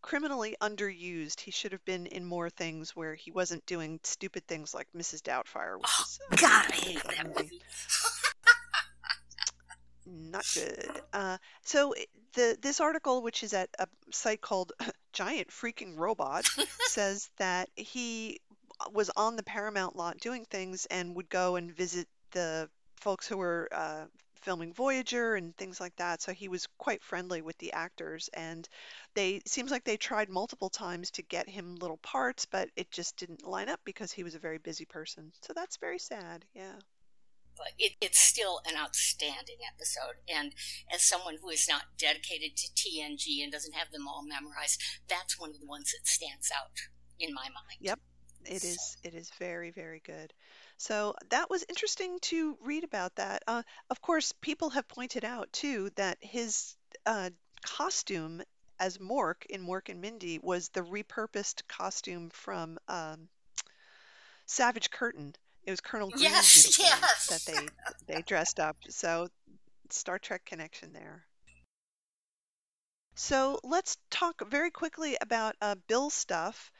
Criminally underused. He should have been in more things where he wasn't doing stupid things like Mrs. Doubtfire, which Oh, is God, I hate bad that movie. movie. Not good. Uh, so the this article, which is at a site called Giant Freaking Robot, says that he was on the Paramount lot doing things and would go and visit the folks who were uh, filming Voyager and things like that. So he was quite friendly with the actors, and they seems like they tried multiple times to get him little parts, but it just didn't line up because he was a very busy person. So that's very sad. Yeah. But it, it's still an outstanding episode. And as someone who is not dedicated to TNG and doesn't have them all memorized, that's one of the ones that stands out in my mind. Yep. It is it is very very good. So that was interesting to read about that. Uh, of course, people have pointed out too that his uh, costume as Mork in Mork and Mindy was the repurposed costume from um, Savage Curtain. It was Colonel Green's Yes, yes. that they they dressed up. So Star Trek connection there. So let's talk very quickly about uh, Bill stuff.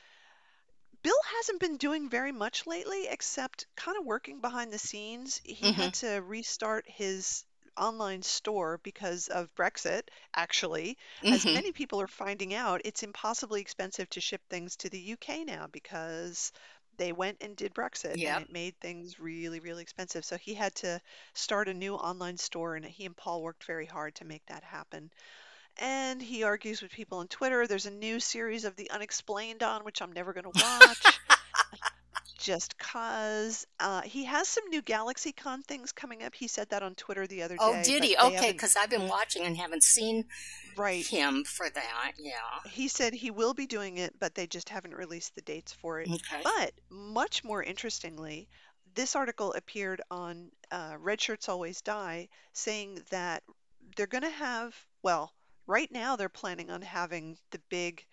Bill hasn't been doing very much lately, except kind of working behind the scenes. He Mhm. had to restart his online store because of Brexit, actually. As hmm many people are finding out, it's impossibly expensive to ship things to the UK now because they went and did Brexit and it made things really, really expensive. So he had to start a new online store, and he and Paul worked very hard to make that happen. And he argues with people on Twitter. There's a new series of The Unexplained on, which I'm never going to watch just cause. Uh, he has some new GalaxyCon things coming up. He said that on Twitter the other Oh, day, Oh, did he? Okay, because I've been watching and haven't seen Right. him for that. Yeah. He said he will be doing it, but they just haven't released the dates for it. Okay. But much more interestingly, this article appeared on uh, Red Shirts Always Die, saying that they're going to have, well, right now they're planning on having the big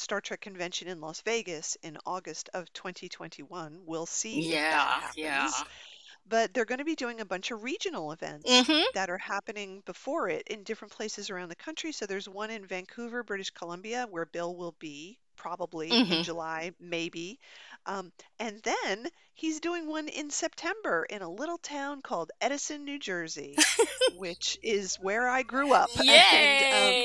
Star Trek convention in Las Vegas in August of 2021. We'll see if that Yeah, yeah. But they're going to be doing a bunch of regional events Mm-hmm. that are happening before it in different places around the country. So there's one in Vancouver, British Columbia, where Bill will be probably in Mm-hmm. July, maybe. Um, and then he's doing one in September in a little town called Edison, New Jersey, which is where I grew up. And um, Yay!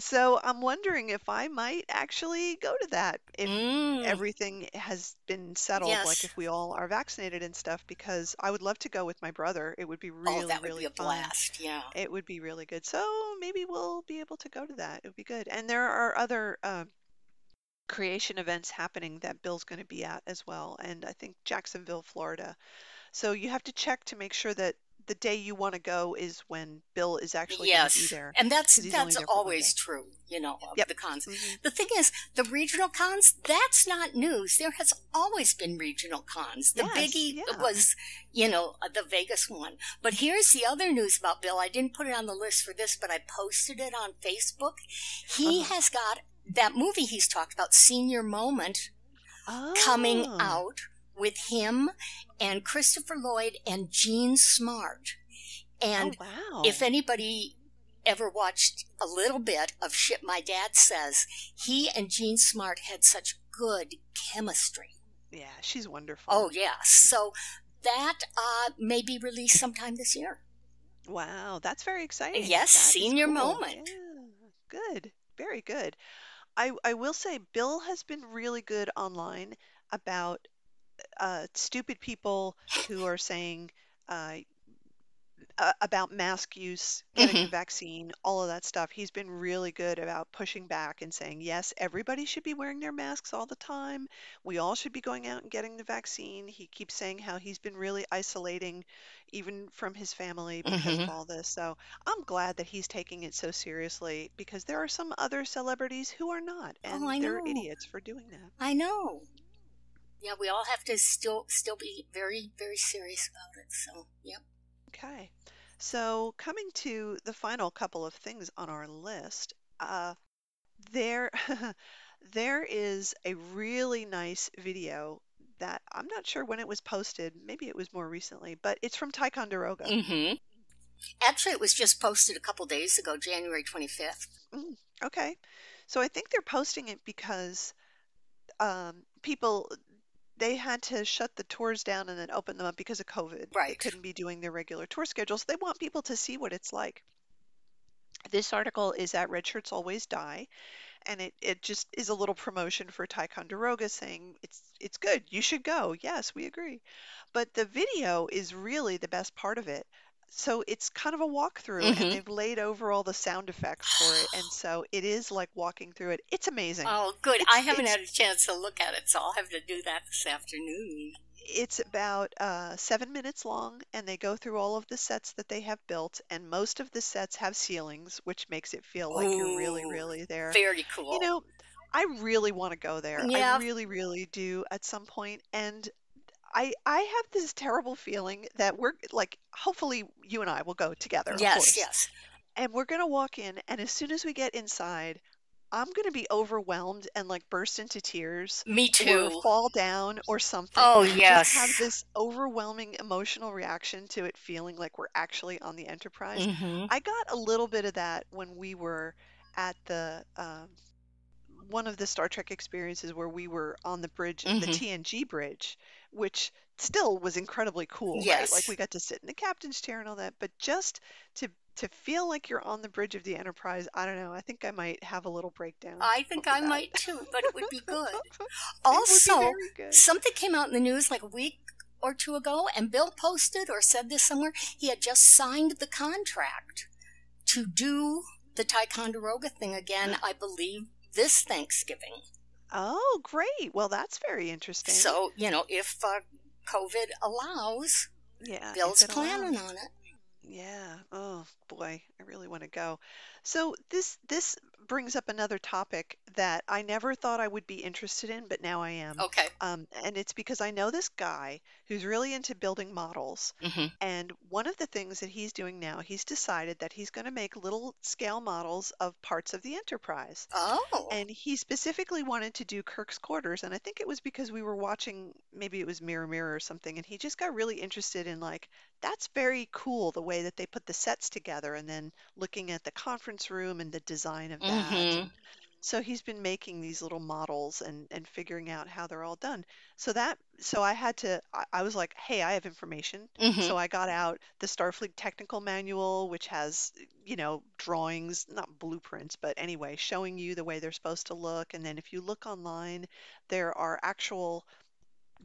So I'm wondering if I might actually go to that if Mm. everything has been settled, like Yes. if we all are vaccinated and stuff, because I would love to go with my brother. It would be Oh, really, that would be really a fun. blast. Yeah. It would be really good. So maybe we'll be able to go to that. It would be good. And there are other um, creation events happening that Bill's going to be at as well. And I think Jacksonville, Florida. So you have to check to make sure that the day you want to go is when Bill is actually going to be Yes, there and that's because he's only that's there for one always true, you know, of Yep. the cons. hmm The thing is, the regional cons, that's not news. There has always been regional cons. The Yes, biggie yeah. was, you know, the Vegas one. But here's the other news about Bill. I didn't put it on the list for this, but I posted it on Facebook. He Uh-huh. has got that movie he's talked about, Senior Moment, coming Oh, out with him and Christopher Lloyd and Jean Smart. oh And wow. if anybody ever watched a little bit of shit my dad says, he and Jean Smart had such good chemistry. Yeah, she's wonderful. Oh yeah. So that uh, may be released sometime this year. Wow, that's very exciting. Yes, That senior cool. moment. Yeah, good. Very good. I I will say Bill has been really good online about uh, stupid people who are saying uh, uh, about mask use, getting the hmm vaccine, all of that stuff. He's been really good about pushing back and saying, yes, everybody should be wearing their masks all the time. We all should be going out and getting the vaccine. He keeps saying how he's been really isolating, even from his family, because of all this. So I'm glad that he's taking it so seriously because there are some other celebrities who are not, Oh, and I they're know. idiots for doing that. I know. Yeah, we all have to still still be very very serious about it. So yep. Okay. So coming to the final couple of things on our list, uh, there there is a really nice video that I'm not sure when it was posted. Maybe it was more recently, but it's from Ticonderoga. hmm Actually, it was just posted a couple days ago, January twenty fifth. Mm, okay. So I think they're posting it because um, people they had to shut the tours down and then open them up because of COVID. They Right. couldn't be doing their regular tour schedules. They want people to see what it's like. This article is at Red Shirts Always Die, and it, it just is a little promotion for Ticonderoga saying it's it's good. You should go. Yes, we agree. But the video is really the best part of it. So it's kind of a walkthrough, and hmm they've laid over all the sound effects for it, and so it is like walking through it. It's amazing. Oh, good. It's I haven't had a chance to look at it, so I'll have to do that this afternoon. it's about uh, seven minutes long, and they go through all of the sets that they have built, and most of the sets have ceilings, which makes it feel like you're really, really there. very cool You know, I really want to go there. yeah. I really, really do at some point, and I I have this terrible feeling that we're like, hopefully you and I will go together, of Yes, course, yes. and we're gonna walk in, and as soon as we get inside, I'm gonna be overwhelmed and like burst into tears Me or too. fall down or something Oh, just have yes. this overwhelming emotional reaction to it feeling like we're actually on the Enterprise. hmm I got a little bit of that when we were at the um, one of the Star Trek experiences where we were on the bridge, the Mhm. TNG bridge, which still was incredibly cool, right? Like we got to sit in the captain's chair and all that, but just to to feel like you're on the bridge of the Enterprise, I don't know. I think I might have a little breakdown I think I that. might too, but it would be good. Would be Also, good. something came out in the news like a week or two ago, and Bill posted or said this somewhere. He had just signed the contract to do the Ticonderoga thing again, I believe, this Thanksgiving. Oh, great. Well, that's very interesting. So, you know, if uh, COVID allows, yeah, Bill's planning allows. on it. Yeah. Oh boy, I really want to go. So this this brings up another topic that I never thought I would be interested in, but now I am. Okay. Um, and it's because I know this guy who's really into building models. hmm And one of the things that he's doing now, he's decided that he's going to make little scale models of parts of the Enterprise. Oh. And he specifically wanted to do Kirk's quarters, and I think it was because we were watching, maybe it was Mirror Mirror or something, and he just got really interested in like, that's very cool the way that they put the sets together, and then looking at the conference room and the design of that. Hmm so he's been making these little models and and figuring out how they're all done. So that so I had to I, I was like, hey, I have information. hmm So I got out the Starfleet Technical Manual, which has, you know, drawings, not blueprints, but anyway, showing you the way they're supposed to look. And then if you look online, there are actual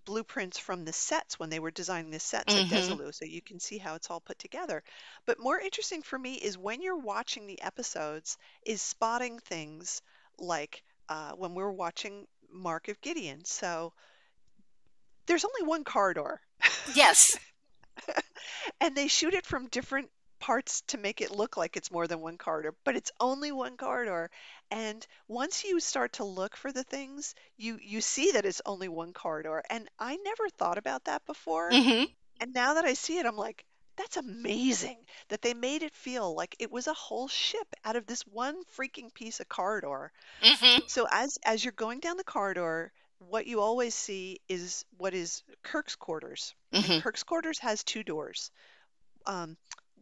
blueprints from the sets when they were designing the sets at hmm Desilu, so you can see how it's all put together. But more interesting for me is when you're watching the episodes, is spotting things like uh, when we were watching Mark of Gideon. So there's only one corridor. Yes. and they shoot it from different parts to make it look like it's more than one corridor, but it's only one corridor. And once you start to look for the things, you you see that it's only one corridor. And I never thought about that before. hmm And now that I see it, I'm like, that's amazing that they made it feel like it was a whole ship out of this one freaking piece of corridor. hmm So as as you're going down the corridor, what you always see is what is Kirk's quarters. hmm Kirk's quarters has two doors. Um,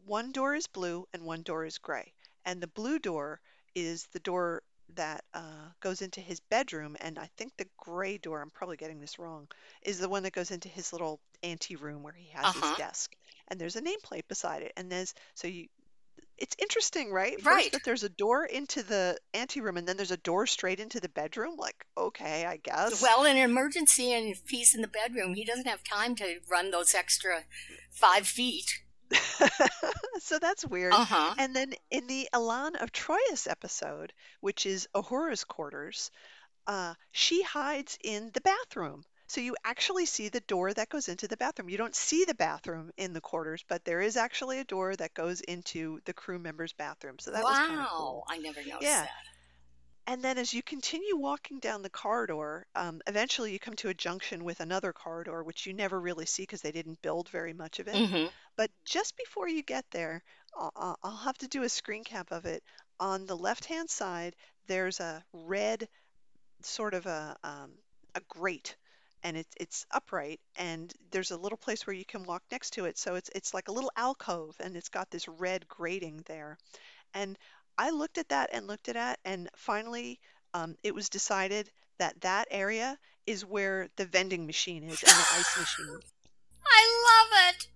one door is blue and one door is gray. And the blue door is the door that uh, goes into his bedroom. And I think the gray door, I'm probably getting this wrong, is the one that goes into his little ante room where he has his Uh-huh. desk. And there's a nameplate beside it. And there's so you it's interesting, right? First Right. that there's a door into the ante room and then there's a door straight into the bedroom. Like, okay, I guess. Well, in an emergency and if he's in the bedroom, he doesn't have time to run those extra five feet. so that's weird. Uh huh. And then in the Elaan of Troyius episode, which is Uhura's quarters, uh, she hides in the bathroom. So you actually see the door that goes into the bathroom. You don't see the bathroom in the quarters, but there is actually a door that goes into the crew member's bathroom. So that was kind of Wow. cool. I never noticed Yeah. that. And then as you continue walking down the corridor, um, eventually you come to a junction with another corridor, which you never really see because they didn't build very much of it. hmm But just before you get there, I'll, I'll I'll have to do a screen cap of it. On the left-hand side, there's a red sort of a um, a grate, and it's it's upright, and there's a little place where you can walk next to it. So it's it's like a little alcove, and it's got this red grating there. And I looked at that and looked at that, and finally, um, it was decided that that area is where the vending machine is and the ice machine I love it.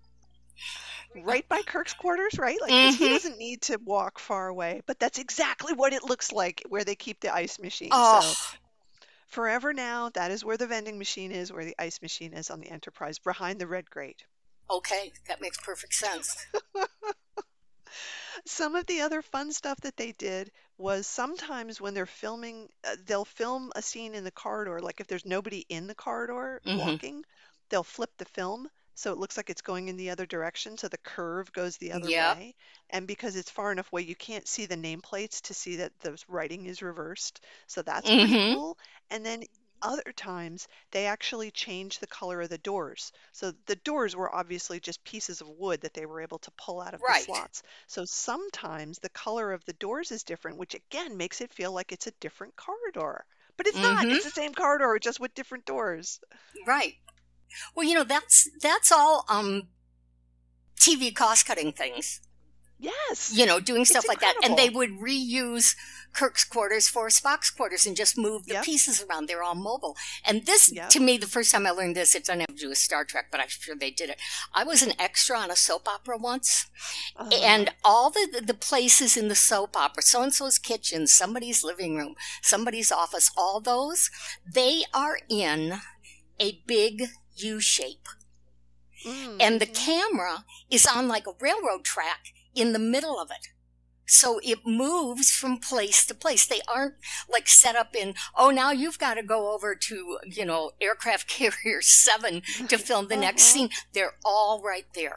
right by Kirk's quarters, right? Like 'cause he doesn't need to walk far away, but that's exactly what it looks like where they keep the ice machine. So Oh, forever now, that is where the vending machine is, where the ice machine is on the Enterprise, behind the red grate. okay. That makes perfect sense. Some of the other fun stuff that they did was sometimes when they're filming, uh, they'll film a scene in the corridor, like if there's nobody in the corridor hmm walking, they'll flip the film so it looks like it's going in the other direction, so the curve goes the other Yep. way. And because it's far enough away, you can't see the nameplates to see that the writing is reversed. So that's pretty hmm cool. And then other times they actually change the color of the doors. So the doors were obviously just pieces of wood that they were able to pull out of the slots. So sometimes the color of the doors is different, which again makes it feel like it's a different corridor. But it's not. It's the same corridor, just with different doors. Right. Well, you know that's that's all um TV cost cutting things. Yes. You know, doing stuff It's like that. And they would reuse Kirk's quarters for Spock's quarters and just move the Yep. pieces around. They're all mobile. And this, Yep. to me, the first time I learned this, it doesn't have to do with Star Trek, but I'm sure they did it. I was an extra on a soap opera once, Uh-huh. and all the, the places in the soap opera, so and so's kitchen, somebody's living room, somebody's office, all those, they are in a big U shape. Mm, And the mhm. camera is on like a railroad track in the middle of it. So it moves from place to place. They aren't like set up in, oh, now you've got to go over to, you know, aircraft carrier seven to film the next Uh-huh. scene. They're all right there.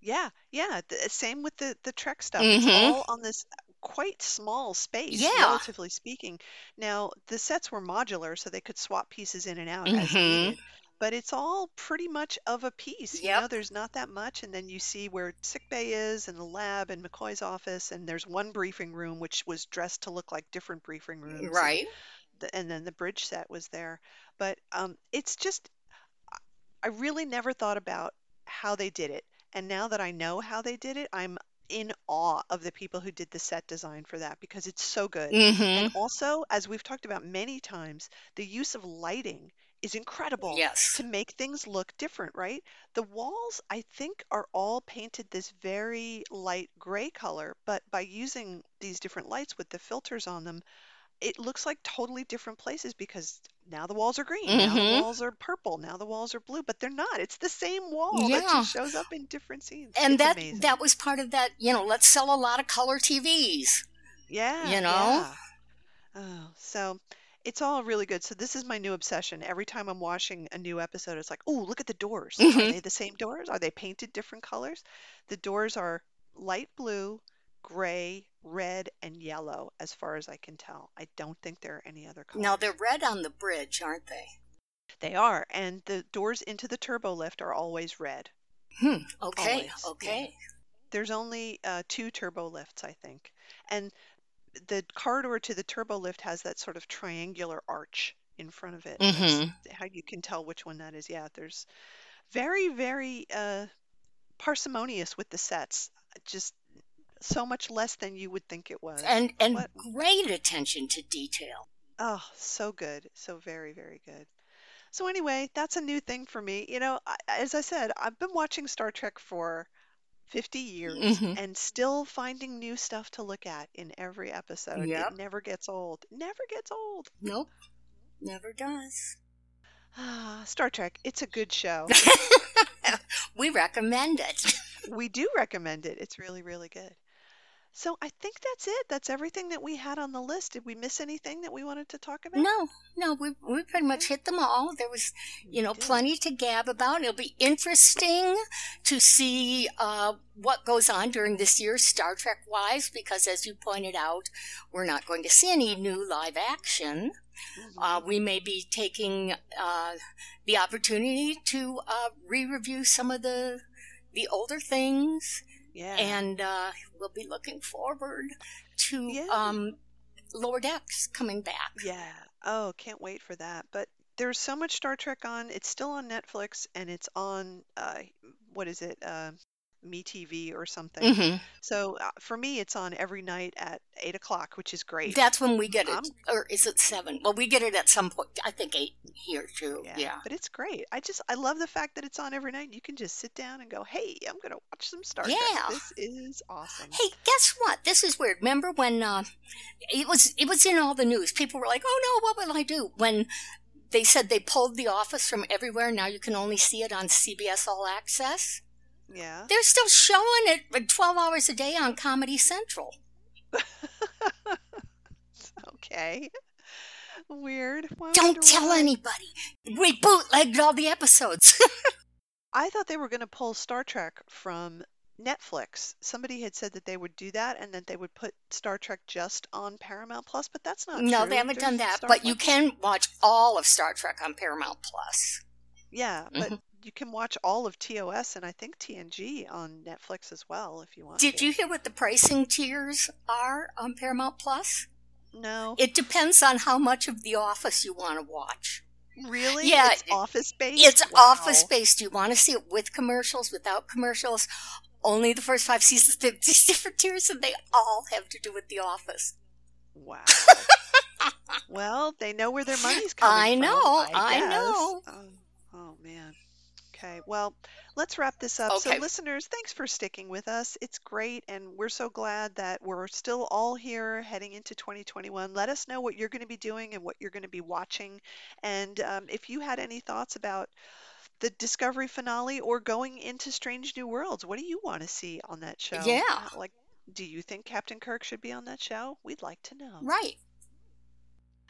Yeah, yeah. The, same with the the Trek stuff. It's Mhm. all on this quite small space, Yeah. relatively speaking. Now, the sets were modular, so they could swap pieces in and out as Mhm. needed. But it's all pretty much of a piece. You know, there's not that much, and then you see where sickbay is, and the lab, and McCoy's office, and there's one briefing room which was dressed to look like different briefing rooms. and Right. the, and then the bridge set was there. But um, it's just, I really never thought about how they did it. And now that I know how they did it, I'm in awe of the people who did the set design for that because it's so good. Mm-hmm. And also, as we've talked about many times, the use of lighting is incredible Yes. to make things look different, right? The walls, I think, are all painted this very light gray color, but by using these different lights with the filters on them, it looks like totally different places because now the walls are green, now the Mhm. walls are purple, now the walls are blue, but they're not. It's the same wall that just shows up in different scenes. And It's that amazing. that was part of that, you know, let's sell a lot of color TVs. Yeah, you know? yeah. Oh, so it's all really good. So this is my new obsession. Every time I'm watching a new episode, it's like, oh, look at the doors. Are Mhm. they the same doors? Are they painted different colors? The doors are light blue, gray, red, and yellow, as far as I can tell. I don't think there are any other colors. Now they're red on the bridge, aren't they? They are, and the doors into the turbo lift are always red. Hmm. Okay. Always, yeah. Okay. There's only uh, two turbo lifts, I think. And the corridor to the turbo lift has that sort of triangular arch in front of it. Mhm. how you can tell which one that is. Yeah, there's very, very uh, parsimonious with the sets. Just so much less than you would think it was. And and What- great attention to detail. Oh, so good. So very, very good. So anyway, that's a new thing for me. You know, as I said, I've been watching Star Trek for 50 years Mhm. and still finding new stuff to look at in every episode. Yep. It never gets old. Never gets old. Nope. Never does. Ah, Star Trek, it's a good show. we recommend it. we do recommend it. It's really, really good. So I think that's it. That's everything that we had on the list. Did we miss anything that we wanted to talk about? No, no, we we pretty much hit them all. There was, you know, plenty to gab about. It'll be interesting to see uh, what goes on during this year, Star Trek wise, because as you pointed out, we're not going to see any new live action. Uh, we may be taking uh, the opportunity to uh, re-review some of the the older things, yeah. and uh, we'll be looking forward to Yeah. um, Lower Decks coming back. Yeah. Oh, can't wait for that. But there's so much Star Trek on. It's still on Netflix and it's on uh what is it? Uh MeTV or something. hmm So uh, for me, it's on every night at eight o'clock, which is great. That's when we get it, I'm- or is it seven? Well, we get it at some point. I think eight here too. Yeah. But it's great. I just I love the fact that it's on every night. You can just sit down and go, "Hey, I'm gonna watch some Star Yeah. Trek. This is awesome." Hey, guess what? This is weird. Remember when uh, it was it was in all the news? People were like, "Oh no, what will I do?" When they said they pulled The Office from everywhere, now you can only see it on CBS All Access. Yeah. They're still showing it like twelve hours a day on Comedy Central. Okay. Weird. Why Don't tell why? anybody. We bootlegged all the episodes. I thought they were going to pull Star Trek from Netflix. Somebody had said that they would do that and that they would put Star Trek just on Paramount Plus, but that's not true no, true. they haven't done that. Star But you can watch all of Star Trek on Paramount Plus. Yeah, but Mhm. You can watch all of TOS and I think TNG on Netflix as well if you want Did to. you hear what the pricing tiers are on Paramount Plus? No. It depends on how much of The Office you want to watch. really? Yeah, It's office based? It's Wow. office based. Do you want to see it with commercials, without commercials? only the first five seasons. They're different tiers, and they all have to do with The Office. Wow. well, they know where their money's coming from. I from. know, I, I guess. know. Man. Okay. Well, let's wrap this up. So, Okay. listeners, thanks for sticking with us. It's great, and we're so glad that we're still all here heading into 2021. Let us know what you're going to be doing and what you're going to be watching. And um, if you had any thoughts about the Discovery finale or going into Strange New Worlds, what do you want to see on that show? Yeah. Uh, Like, do you think Captain Kirk should be on that show? We'd like to know. Right.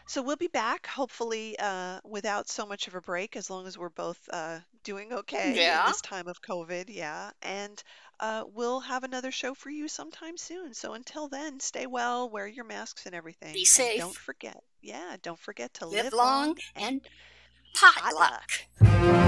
So we'll be back, hopefully, uh, without so much of a break, as long as we're both uh, doing okay yeah. in this time of COVID. Yeah. And uh, we'll have another show for you sometime soon. So until then, stay well, wear your masks and everything. Be safe. And don't forget. Yeah. Don't forget to live, live long, long and, potluck. potluck.